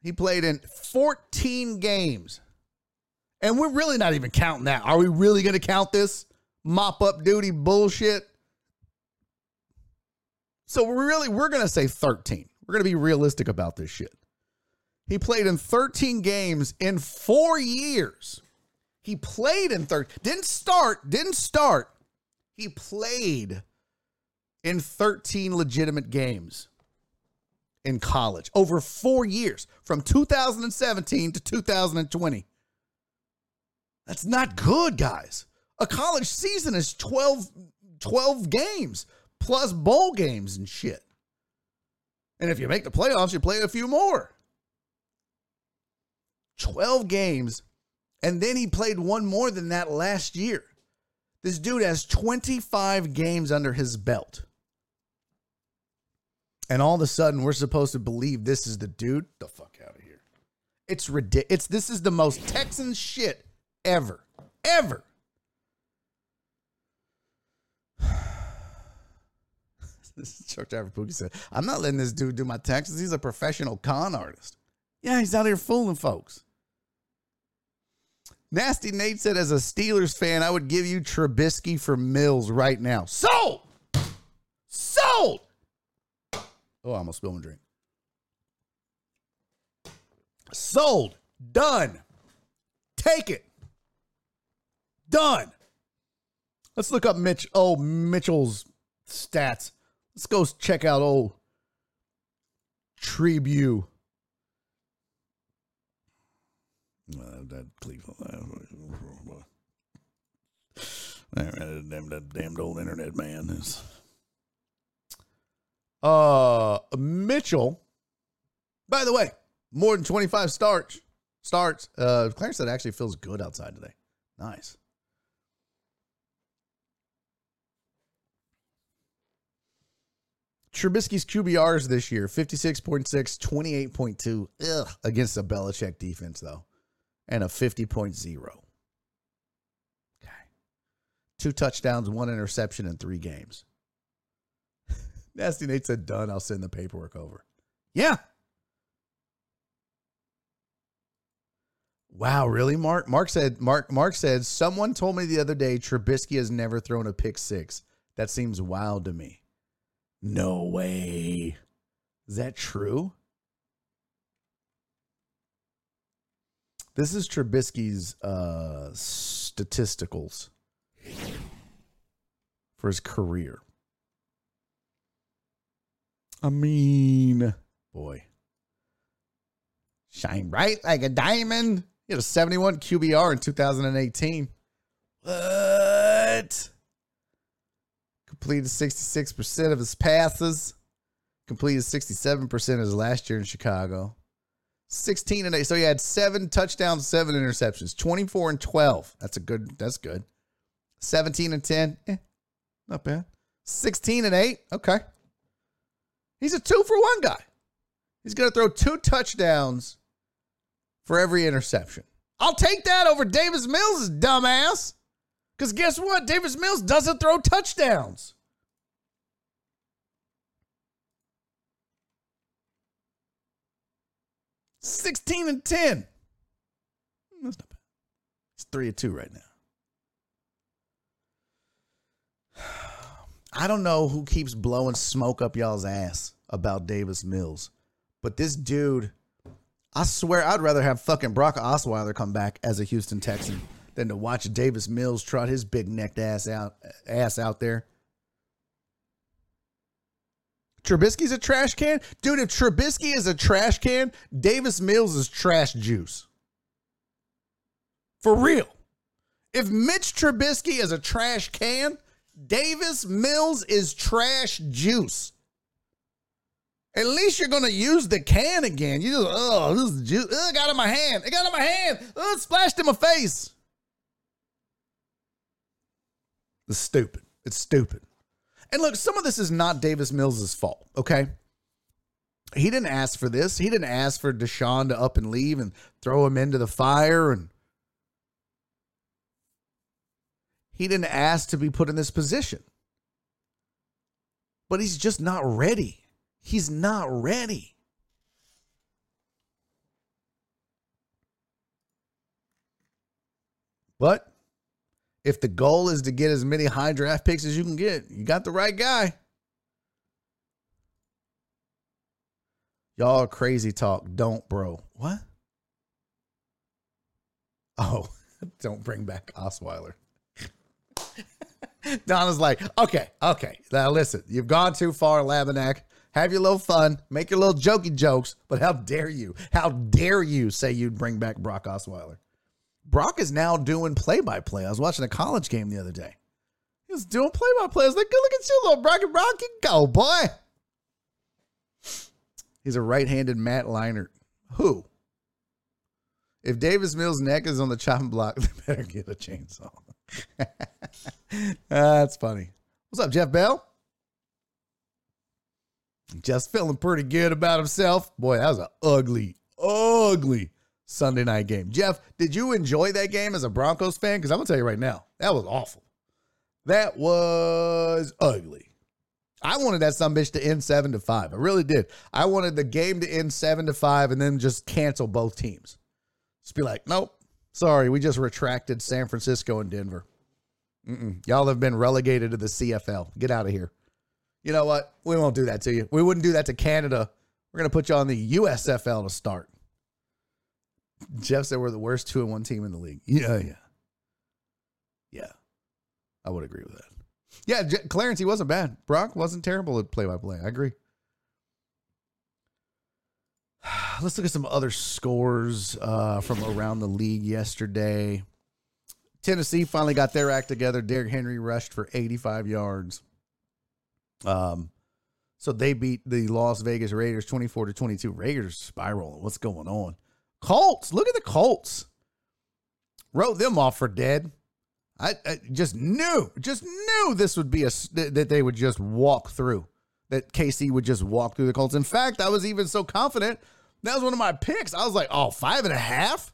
He played in 14 games. And we're really not even counting that. Are we really going to count this mop up duty bullshit? So we're really we're going to say 13. We're going to be realistic about this shit. He played in 13 games in 4 years. He played in 13. didn't start, didn't start. He played in 13 legitimate games in college over four years from 2017 to 2020. That's not good, guys. A college season is 12, 12 games plus bowl games and shit. And if you make the playoffs, you play a few more. 12 games and then he played one more than that last year. This dude has 25 games under his belt. And all of a sudden, we're supposed to believe this is the dude. The fuck out of here. It's ridiculous. This is the most Texan shit ever. Ever. this is Chuck Driver said, I'm not letting this dude do my taxes. He's a professional con artist. Yeah, he's out here fooling folks. Nasty Nate said, as a Steelers fan, I would give you Trubisky for Mills right now. Sold! Sold! Oh, I almost spilled my drink. Sold. Done. Take it. Done. Let's look up Mitch. Oh, Mitchell's stats. Let's go check out old Tribune. that Cleveland. That damn, that damned old internet man is. Uh, Mitchell. By the way, more than twenty five starts. Starts. Uh, Clarence said actually feels good outside today. Nice. Trubisky's QBRs this year 56.6, 28.2 ugh, against the Belichick defense, though and a 50.0. Okay. Two touchdowns, one interception in three games. Nasty Nate said, done. I'll send the paperwork over. Yeah. Wow, really, Mark? Mark said, Mark, Mark said, someone told me the other day Trubisky has never thrown a pick six. That seems wild to me. No way. Is that true? This is Trubisky's uh, statisticals for his career. I mean, boy, shine bright like a diamond. He had a 71 QBR in 2018. What? Completed 66% of his passes. Completed 67% of his last year in Chicago. 16 and 8. So he had seven touchdowns, seven interceptions, 24 and 12. That's a good, that's good. 17 and 10. Eh, not bad. 16 and 8. Okay. He's a two for one guy. He's going to throw two touchdowns for every interception. I'll take that over Davis Mills' dumbass. Because guess what? Davis Mills doesn't throw touchdowns. Sixteen and ten. That's not bad. It's three and two right now. I don't know who keeps blowing smoke up y'all's ass about Davis Mills, but this dude, I swear, I'd rather have fucking Brock Osweiler come back as a Houston Texan than to watch Davis Mills trot his big necked ass out ass out there. Trubisky's a trash can? Dude, if Trubisky is a trash can, Davis Mills is trash juice. For real. If Mitch Trubisky is a trash can, Davis Mills is trash juice. At least you're gonna use the can again. You just oh this is juice. Oh, got in my hand. It got in my hand. It splashed in my face. It's stupid. It's stupid. And look, some of this is not Davis Mills' fault, okay? He didn't ask for this. He didn't ask for Deshaun to up and leave and throw him into the fire and he didn't ask to be put in this position. But he's just not ready. He's not ready. But if the goal is to get as many high draft picks as you can get, you got the right guy. Y'all crazy talk. Don't, bro. What? Oh, don't bring back Osweiler. Donna's like, okay, okay. Now listen, you've gone too far, Laminack. Have your little fun, make your little jokey jokes, but how dare you? How dare you say you'd bring back Brock Osweiler? Brock is now doing play by play. I was watching a college game the other day. He was doing play by play. I was like, good look at you, little Brock and Brock. You go, boy. He's a right handed Matt Leinart. Who? If Davis Mills' neck is on the chopping block, they better get a chainsaw. That's funny. What's up, Jeff Bell? Just feeling pretty good about himself. Boy, that was an ugly, ugly Sunday night game. Jeff, did you enjoy that game as a Broncos fan? Because I'm gonna tell you right now, that was awful. That was ugly. I wanted that some bitch to end seven to five. I really did. I wanted the game to end seven to five and then just cancel both teams. Just be like, nope, sorry, we just retracted San Francisco and Denver. Mm-mm. Y'all have been relegated to the CFL. Get out of here. You know what? We won't do that to you. We wouldn't do that to Canada. We're going to put you on the USFL to start. Jeff said we're the worst two and one team in the league. Yeah, yeah. Yeah. I would agree with that. Yeah, Clarence, he wasn't bad. Brock wasn't terrible at play by play. I agree. Let's look at some other scores uh, from around the league yesterday. Tennessee finally got their act together. Derrick Henry rushed for 85 yards. Um, so they beat the Las Vegas Raiders 24 to 22. Raiders spiraling. What's going on? Colts, look at the Colts. Wrote them off for dead. I, I just knew, just knew this would be a that they would just walk through. That KC would just walk through the Colts. In fact, I was even so confident. That was one of my picks. I was like, oh, five and a half.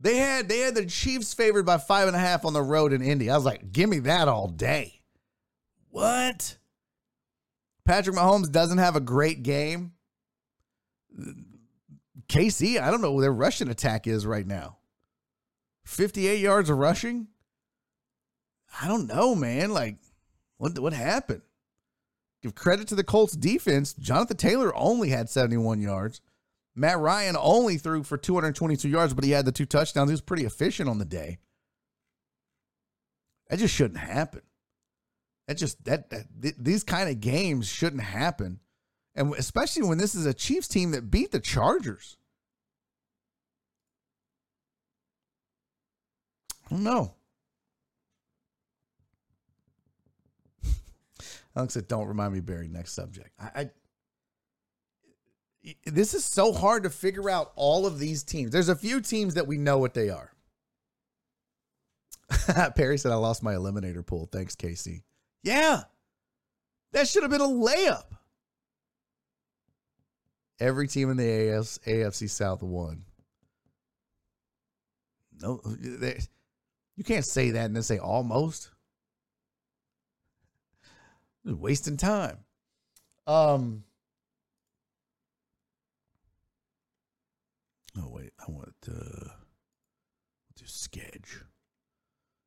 They had they had the Chiefs favored by five and a half on the road in Indy. I was like, give me that all day. What? Patrick Mahomes doesn't have a great game. KC, I don't know where their rushing attack is right now. 58 yards of rushing? I don't know, man. Like, what what happened? Give credit to the Colts defense. Jonathan Taylor only had 71 yards. Matt Ryan only threw for 222 yards, but he had the two touchdowns. He was pretty efficient on the day. That just shouldn't happen. That just that, that th- these kind of games shouldn't happen, and especially when this is a Chiefs team that beat the Chargers. Know. Alex said, "Don't remind me, Barry." Next subject. I, I this is so hard to figure out all of these teams. There's a few teams that we know what they are. Perry said, I lost my eliminator pool. Thanks, KC. Yeah. That should have been a layup. Every team in the AFC South won. No, you can't say that and then say almost. It's Wasting time. Um, Oh wait, I want to do sketch.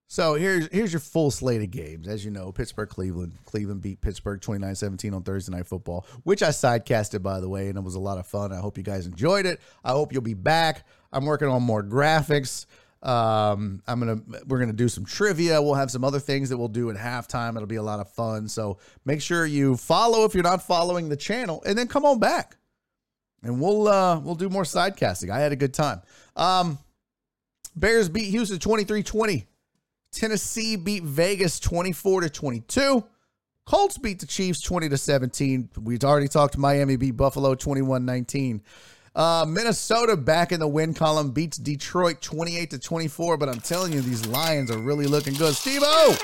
So here's here's your full slate of games. As you know, Pittsburgh, Cleveland. Cleveland beat Pittsburgh 29-17 on Thursday Night Football, which I sidecasted by the way, and it was a lot of fun. I hope you guys enjoyed it. I hope you'll be back. I'm working on more graphics. Um, I'm gonna we're gonna do some trivia. We'll have some other things that we'll do at halftime. It'll be a lot of fun. So make sure you follow if you're not following the channel, and then come on back, and we'll uh we'll do more sidecasting. I had a good time. Um, Bears beat Houston 23-20. Tennessee beat Vegas 24 to 22. Colts beat the Chiefs 20 to 17. We've already talked Miami beat Buffalo 21 19. Uh, Minnesota back in the win column beats Detroit 28 to 24. But I'm telling you, these Lions are really looking good. Steve O!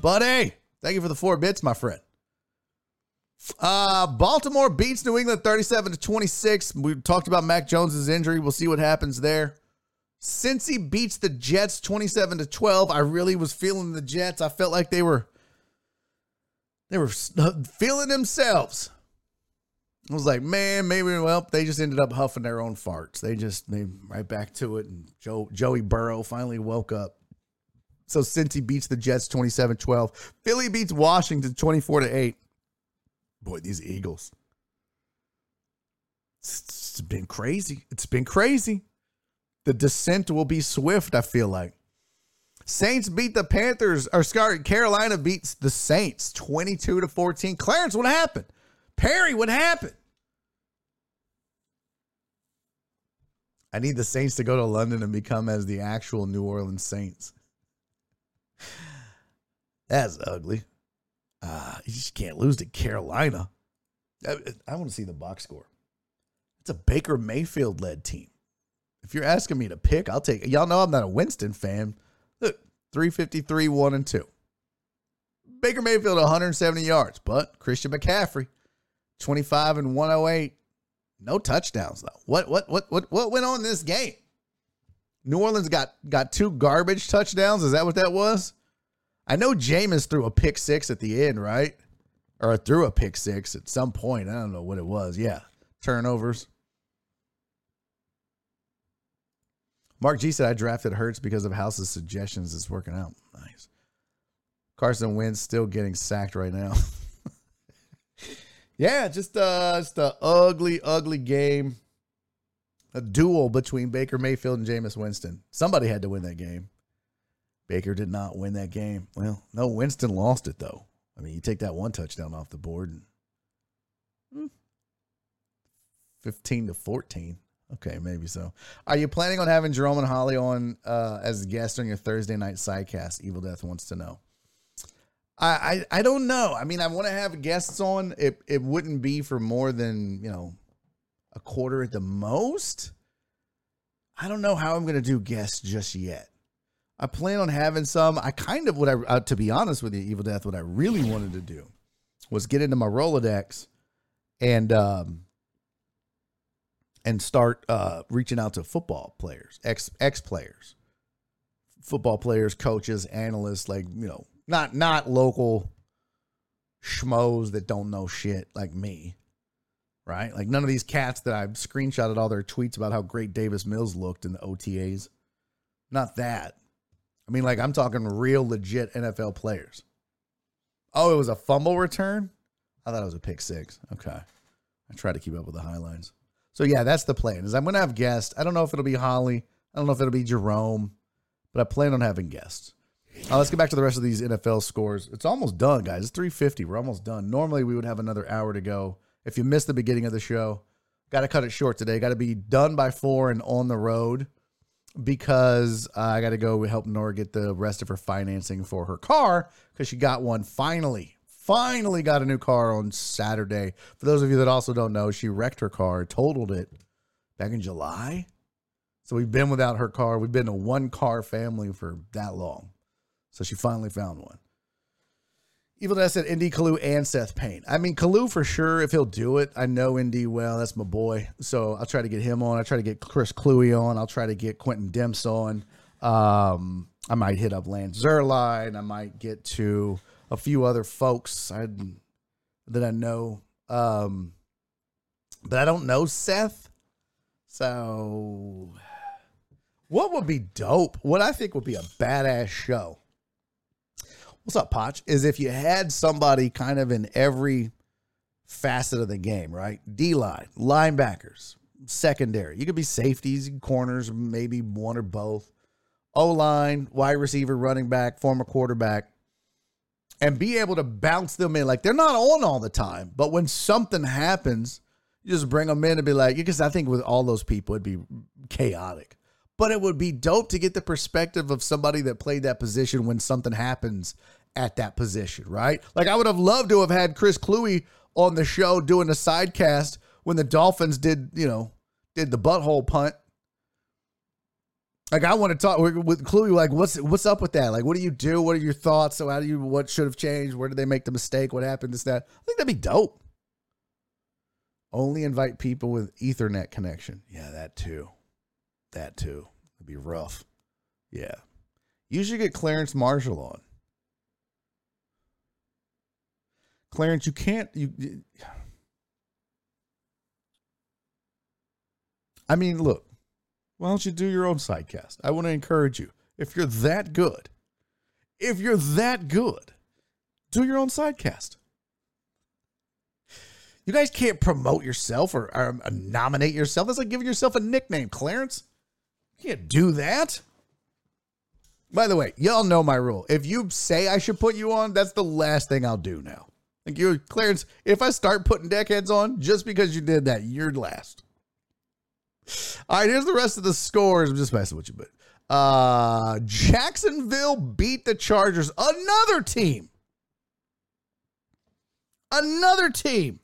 Buddy, thank you for the four bits, my friend. Uh, Baltimore beats New England 37 to 26. We talked about Mac Jones's injury. We'll see what happens there. Cincy beats the Jets 27 to 12. I really was feeling the Jets. I felt like they were they were feeling themselves. I was like, man, maybe well, they just ended up huffing their own farts. They just they right back to it and Joe Joey Burrow finally woke up. So Cincy beats the Jets 27-12. Philly beats Washington 24 to 8. Boy, these Eagles. It's been crazy. It's been crazy. The descent will be swift, I feel like. Saints beat the Panthers, or sorry, Carolina beats the Saints 22 to 14. Clarence, what happened? Perry, what happened? I need the Saints to go to London and become as the actual New Orleans Saints. That's ugly. Uh, you just can't lose to Carolina. I, I want to see the box score. It's a Baker Mayfield led team. If you're asking me to pick, I'll take it. y'all know I'm not a Winston fan. Look, 353, 1 and 2. Baker Mayfield 170 yards, but Christian McCaffrey 25 and 108. No touchdowns though. What what what what what went on this game? New Orleans got got two garbage touchdowns. Is that what that was? I know Jameis threw a pick six at the end, right? Or threw a pick six at some point. I don't know what it was. Yeah. Turnovers. Mark G said I drafted Hurts because of House's suggestions. It's working out. Nice. Carson Wentz still getting sacked right now. yeah, just uh just a ugly, ugly game. A duel between Baker Mayfield and Jameis Winston. Somebody had to win that game. Baker did not win that game. Well, no, Winston lost it though. I mean, you take that one touchdown off the board and hmm, 15 to 14. Okay, maybe so. Are you planning on having Jerome and Holly on uh, as guests on your Thursday night sidecast? Evil Death wants to know. I, I, I don't know. I mean, I want to have guests on. It it wouldn't be for more than you know a quarter at the most. I don't know how I'm going to do guests just yet. I plan on having some. I kind of what I uh, to be honest with you, Evil Death. What I really wanted to do was get into my Rolodex and um, and start uh, reaching out to football players, ex ex players, football players, coaches, analysts, like you know, not not local schmoes that don't know shit like me, right? Like none of these cats that I've screenshotted all their tweets about how great Davis Mills looked in the OTAs. Not that. I mean, like I'm talking real legit NFL players. Oh, it was a fumble return. I thought it was a pick six. Okay, I try to keep up with the highlights. So yeah, that's the plan. Is I'm to have guests. I don't know if it'll be Holly. I don't know if it'll be Jerome, but I plan on having guests. Uh, let's get back to the rest of these NFL scores. It's almost done, guys. It's 350. We're almost done. Normally we would have another hour to go. If you missed the beginning of the show, got to cut it short today. Got to be done by four and on the road because uh, I got to go help Nora get the rest of her financing for her car because she got one finally finally got a new car on Saturday. For those of you that also don't know, she wrecked her car, totaled it back in July. So we've been without her car. We've been a one car family for that long. So she finally found one. Evil Death said N.D. Kalu and Seth Payne. I mean, Kalu for sure, if he'll do it. I know N.D. well. That's my boy. So I'll try to get him on. I'll try to get Chris Cluey on. I'll try to get Quentin Demps on. Um, I might hit up Lance Zierlein. I might get to a few other folks I, that I know. Um, but I don't know Seth. So, what would be dope? What I think would be a badass show. What's up, Potch? Is if you had somebody kind of in every facet of the game, right? D line, linebackers, secondary. You could be safeties, corners, maybe one or both. O line, wide receiver, running back, former quarterback, and be able to bounce them in. Like they're not on all the time, but when something happens, you just bring them in and be like, because I think with all those people, it'd be chaotic. But it would be dope to get the perspective of somebody that played that position when something happens at that position, right? Like I would have loved to have had Chris Kluwe on the show doing a sidecast when the Dolphins did, you know, did the butthole punt like I want to talk with Kluwe. Like, what's what's up with that? Like, what do you do? What are your thoughts? So, how do you? What should have changed? Where did they make the mistake? What happened? This that. I think that'd be dope. Only invite people with Ethernet connection. Yeah, that too. That too. It'd be rough. Yeah. You should get Clarence Marshall on. Clarence, you can't. You. I mean, look why don't you do your own sidecast? I want to encourage you. If you're that good, if you're that good, do your own sidecast. You guys can't promote yourself or, or nominate yourself. That's like giving yourself a nickname, Clarence. You can't do that. By the way, y'all know my rule. If you say I should put you on, that's the last thing I'll do now. Like you, Clarence, if I start putting deckheads on just because you did that, you're last. All right, here's the rest of the scores. I'm just messing with you, but uh Jacksonville beat the Chargers. Another team. Another team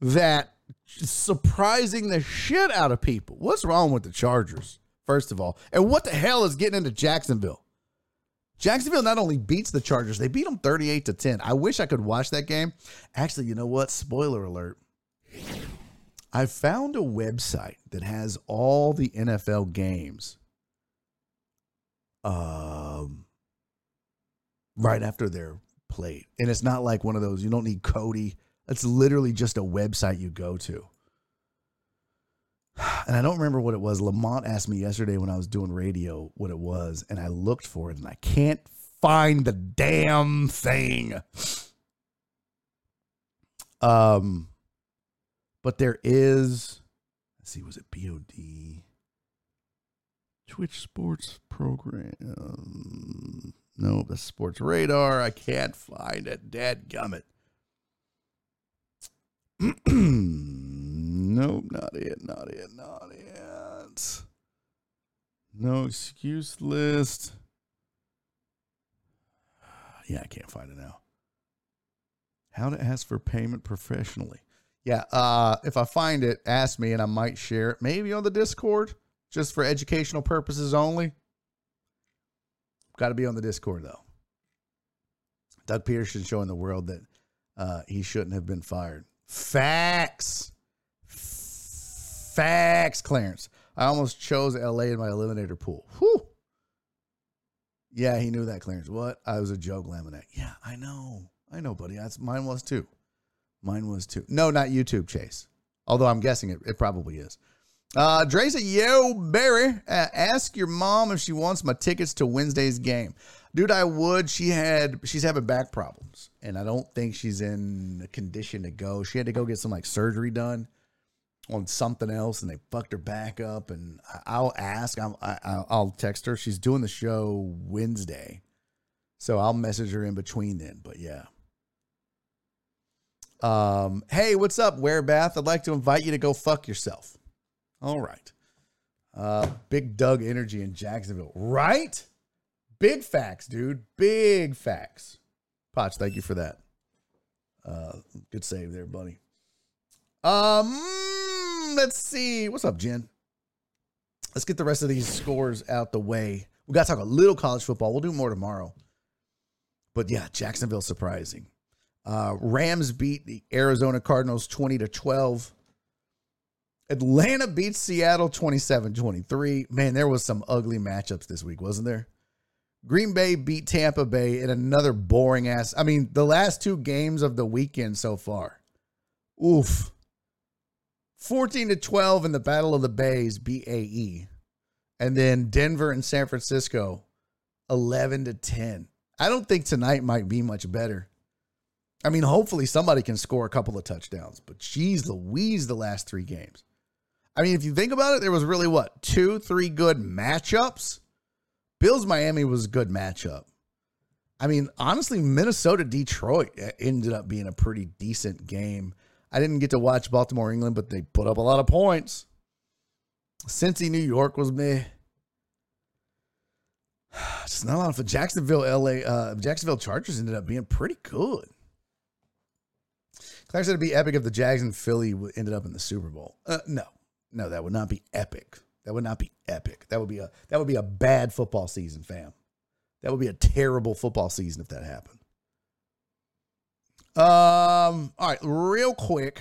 that surprising the shit out of people. What's wrong with the Chargers? First of all, and what the hell is getting into Jacksonville? Jacksonville not only beats the Chargers, they beat them 38 to 10. I wish I could watch that game. Actually, you know what? Spoiler alert. I found a website that has all the NFL games um, right after they're played. And it's not like one of those, you don't need Kodi. It's literally just a website you go to. And I don't remember what it was. Lamont asked me yesterday when I was doing radio what it was, and I looked for it and I can't find the damn thing. Um but there is, let's see, was it BOD? Twitch Sports Program. No, the Sports Radar. I can't find it. Dad gummit. nope, not it, not it, not it. No excuse list. Yeah, I can't find it now. How to ask for payment professionally. Yeah, uh, if I find it, ask me and I might share it. Maybe on the Discord, just for educational purposes only. Got to be on the Discord though. Doug Pederson showing the world that uh, he shouldn't have been fired. Facts. Facts, Clarence. I almost chose LA in my eliminator pool. Whew. Yeah, he knew that, Clarence. What? I was a joke, Laminate. Yeah, I know. I know, buddy. That's mine was too. Mine was too. No, not YouTube Chase. Although I'm guessing it, it probably is. Uh, Dre said, Yo, Barry, uh, ask your mom if she wants my tickets to Wednesday's game. Dude, I would. She had, she's having back problems, and I don't think she's in a condition to go. She had to go get some like surgery done on something else, and they fucked her back up. And I'll ask, I'll, I'll text her. She's doing the show Wednesday, so I'll message her in between then. But yeah, um, hey, what's up, Werebath? I'd like to invite you to go fuck yourself. All right. Uh, Big Doug Energy in Jacksonville. Right? Big facts, dude. Big facts. Potch, thank you for that. Uh, good save there, buddy. Um, let's see. What's up, Jen? Let's get the rest of these scores out the way. We got to talk a little college football. We'll do more tomorrow. But yeah, Jacksonville surprising. Uh, Rams beat the Arizona Cardinals 20 to 12. Atlanta beats Seattle 27 23. Man, there was some ugly matchups this week, wasn't there? Green Bay beat Tampa Bay in another boring ass. I mean, the last two games of the weekend so far. Oof. 14 to 12 in the Battle of the Bays, BAE. And then Denver and San Francisco, 11 to 10. I don't think tonight might be much better. I mean, hopefully somebody can score a couple of touchdowns, but geez Louise, the last three games. I mean, if you think about it, there was really what, two, three good matchups? Bills Miami was a good matchup. I mean, honestly, Minnesota Detroit eh, ended up being a pretty decent game. I didn't get to watch Baltimore England, but they put up a lot of points. Cincy New York was me. Just not a lot of Jacksonville LA uh, Jacksonville Chargers ended up being pretty good. Claire said it'd be epic if the Jags and Philly ended up in the Super Bowl. Uh, no, no, that would not be epic. That would not be epic. That would be a that would be a bad football season, fam. That would be a terrible football season if that happened. Um, all right, real quick,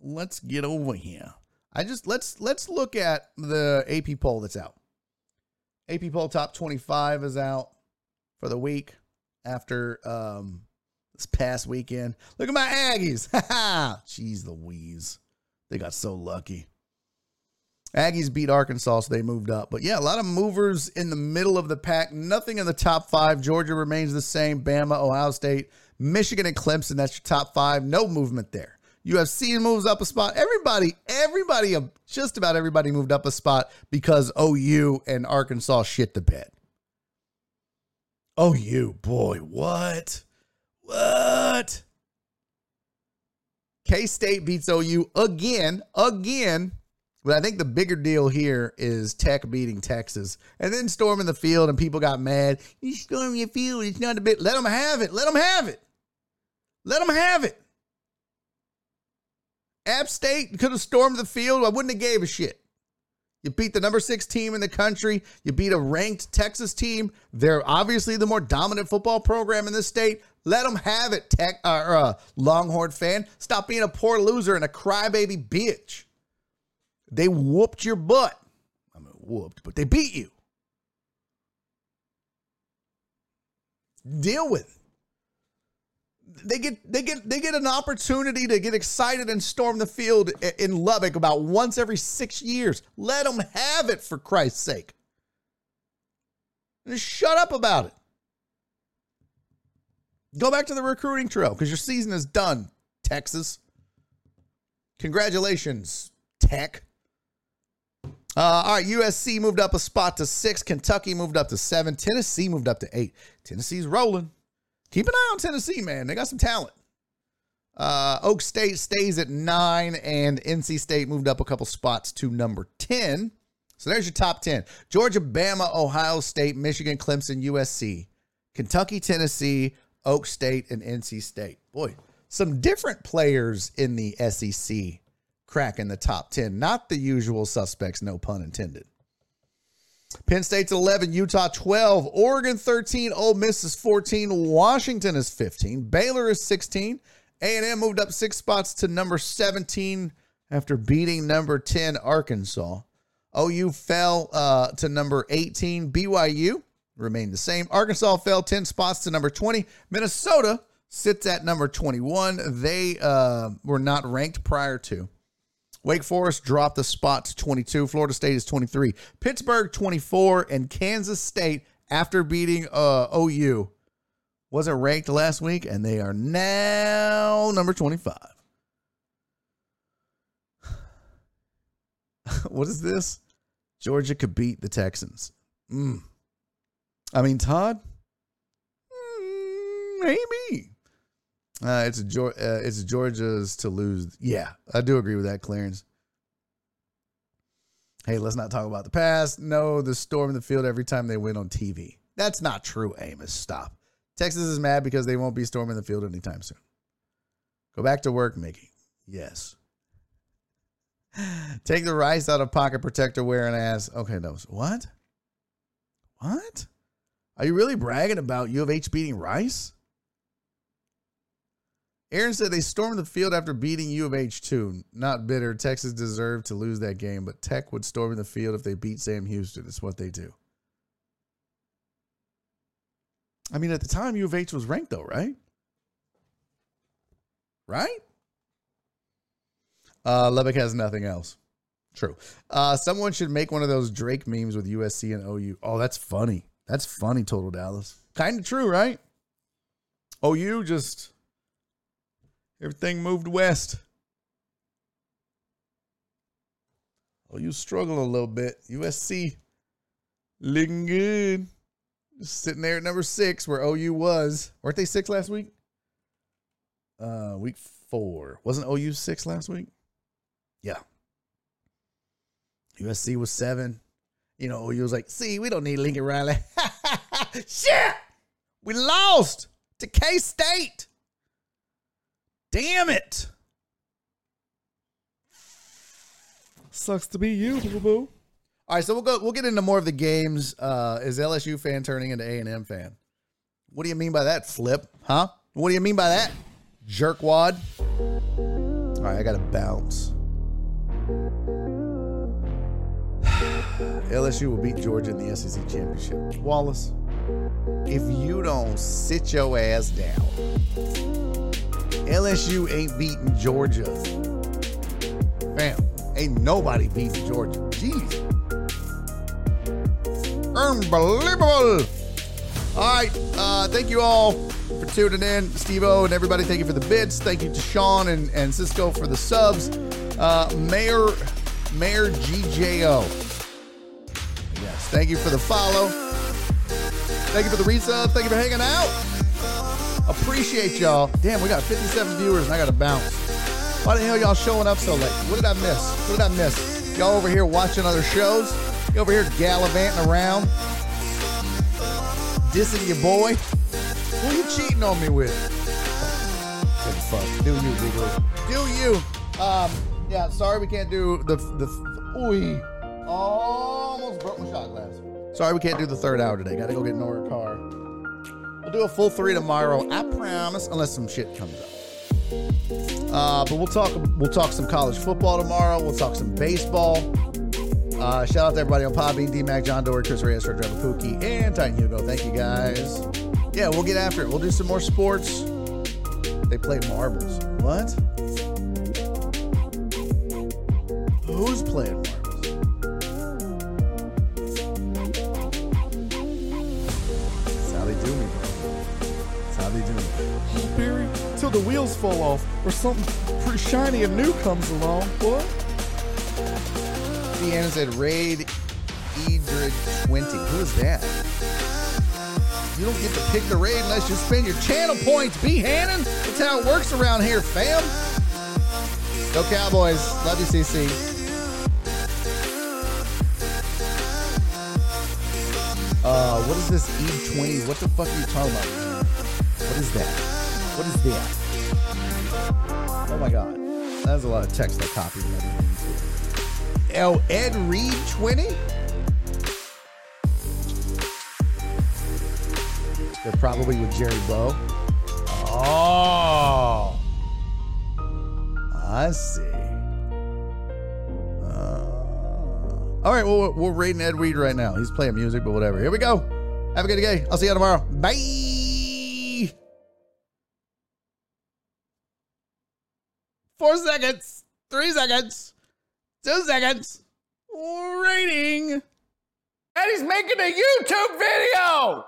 let's get over here. I just let's let's look at the AP poll that's out. AP poll top 25 is out for the week after um this past weekend. Look at my Aggies. Jeez Louise. They got so lucky. Aggies beat Arkansas, so they moved up. But yeah, a lot of movers in the middle of the pack. Nothing in the top five. Georgia remains the same. Bama, Ohio State, Michigan, and Clemson. That's your top five. No movement there. USC moves up a spot. Everybody, everybody, just about everybody moved up a spot because OU and Arkansas shit the bed. OU, boy, what? What? K State beats OU again, again. But I think the bigger deal here is Tech beating Texas and then storming the field, and people got mad. You storm your field. It's not a bit. Let them have it. Let them have it. Let them have it. App State could have stormed the field. I wouldn't have gave a shit. You beat the number six team in the country. You beat a ranked Texas team. They're obviously the more dominant football program in this state. Let them have it, Tech uh, uh, Longhorn fan. Stop being a poor loser and a crybaby bitch. They whooped your butt. I mean, whooped, but they beat you. Deal with it. They get they get they get an opportunity to get excited and storm the field in Lubbock about once every six years. Let them have it for Christ's sake. Just shut up about it. Go back to the recruiting trail because your season is done, Texas. Congratulations, Tech. Uh, all right, USC moved up a spot to six. Kentucky moved up to seven. Tennessee moved up to eight. Tennessee's rolling. Keep an eye on Tennessee, man. They got some talent. Uh, Oak State stays at nine, and NC State moved up a couple spots to number 10. So there's your top 10 Georgia, Bama, Ohio State, Michigan, Clemson, USC, Kentucky, Tennessee, Oak State, and NC State. Boy, some different players in the SEC cracking the top 10. Not the usual suspects, no pun intended. Penn State's 11, Utah 12, Oregon 13, Ole Miss is 14, Washington is 15, Baylor is 16, A&M moved up six spots to number 17 after beating number 10 Arkansas. OU fell uh, to number 18, BYU remained the same. Arkansas fell 10 spots to number 20. Minnesota sits at number 21. They uh, were not ranked prior to. Wake Forest dropped the spot to 22. Florida State is 23. Pittsburgh 24 and Kansas State after beating uh, OU wasn't ranked last week and they are now number 25. what is this? Georgia could beat the Texans. Mm. I mean, Todd, mm, maybe. Uh, it's a uh, it's Georgia's to lose. Yeah, I do agree with that, Clarence. Hey, let's not talk about the past. No, the storm in the field every time they win on TV. That's not true, Amos. Stop. Texas is mad because they won't be storming the field anytime soon. Go back to work, Mickey. Yes. Take the rice out of pocket protector wearing ass. Okay, no. What? What? Are you really bragging about U of H beating Rice? Aaron said they stormed the field after beating U of H two. Not bitter. Texas deserved to lose that game, but Tech would storm the field if they beat Sam Houston. It's what they do. I mean, at the time, U of H was ranked though, right? Right? Uh, Lubbock has nothing else. True. Uh, someone should make one of those Drake memes with USC and OU. Oh, that's funny. That's funny, Total Dallas. Kind of true, right? OU just everything moved west. Oh, you struggling a little bit. USC looking good. Just sitting there at number six where OU was. Weren't they six last week? Uh, week four. Wasn't OU six last week? Yeah. USC was seven. You know, OU was like, see, we don't need Lincoln Riley. Shit! We lost to K State. Damn it. Sucks to be you, boo boo. All right, so we'll go. We'll get into more of the games. Uh, is LSU fan turning into A and M fan? What do you mean by that, Flip? Huh? What do you mean by that, jerkwad? All right, I got to bounce. LSU will beat Georgia in the SEC championship. Wallace, if you don't sit your ass down, LSU ain't beating Georgia. Bam. Ain't nobody beating Georgia. Jeez. Unbelievable. All right. Uh, thank you all for tuning in. Steve O and everybody, thank you for the bits. Thank you to Sean and, and Cisco for the subs. Uh, Mayor Mayor GJO. Yes. Thank you for the follow. Thank you for the resub. Thank you for hanging out. Appreciate y'all. Damn, we got 57 viewers and I got to bounce. Why the hell y'all showing up so late? What did I miss? What did I miss? Y'all over here watching other shows? You over here gallivanting around? Dissing your boy? Who you cheating on me with? Fuck. Do you, big. Do you? Um, yeah, sorry we can't do the the ooh. Almost broke my shot glass. Sorry we can't do the third hour today. Gotta go get Nora car. We'll do a full three tomorrow, I promise, unless some shit comes up. Uh, but we'll talk we'll talk some college football tomorrow. We'll talk some baseball. Uh, shout out to everybody on Podbean, D-Mac, John Dory, Chris Reyes, Fred Driver Pookie, and Titan Hugo. Thank you guys. Yeah, we'll get after it. We'll do some more sports. They play marbles. What? Who's playing marbles? The wheels fall off or something pretty shiny and new comes along. What? Deanna said Raid Ed Reed 20. Who is that? You don't get to pick the raid unless you spend your channel points. Be Hannon. That's how it works around here, fam. Go Cowboys. Love you, CC. Uh, what is this E20? What the fuck are you talking about? What is that? What is that? Oh my god. That's a lot of text I copied. L. Ed Reed 20? They're probably with Jerry Bow. Oh. I see. Uh, all right, well, we're rating Ed Reed right now. He's playing music, but whatever. Here we go. Have a good day. I'll see you tomorrow. Bye. Four seconds. Three seconds. Two seconds. Rating. And he's making a YouTube video!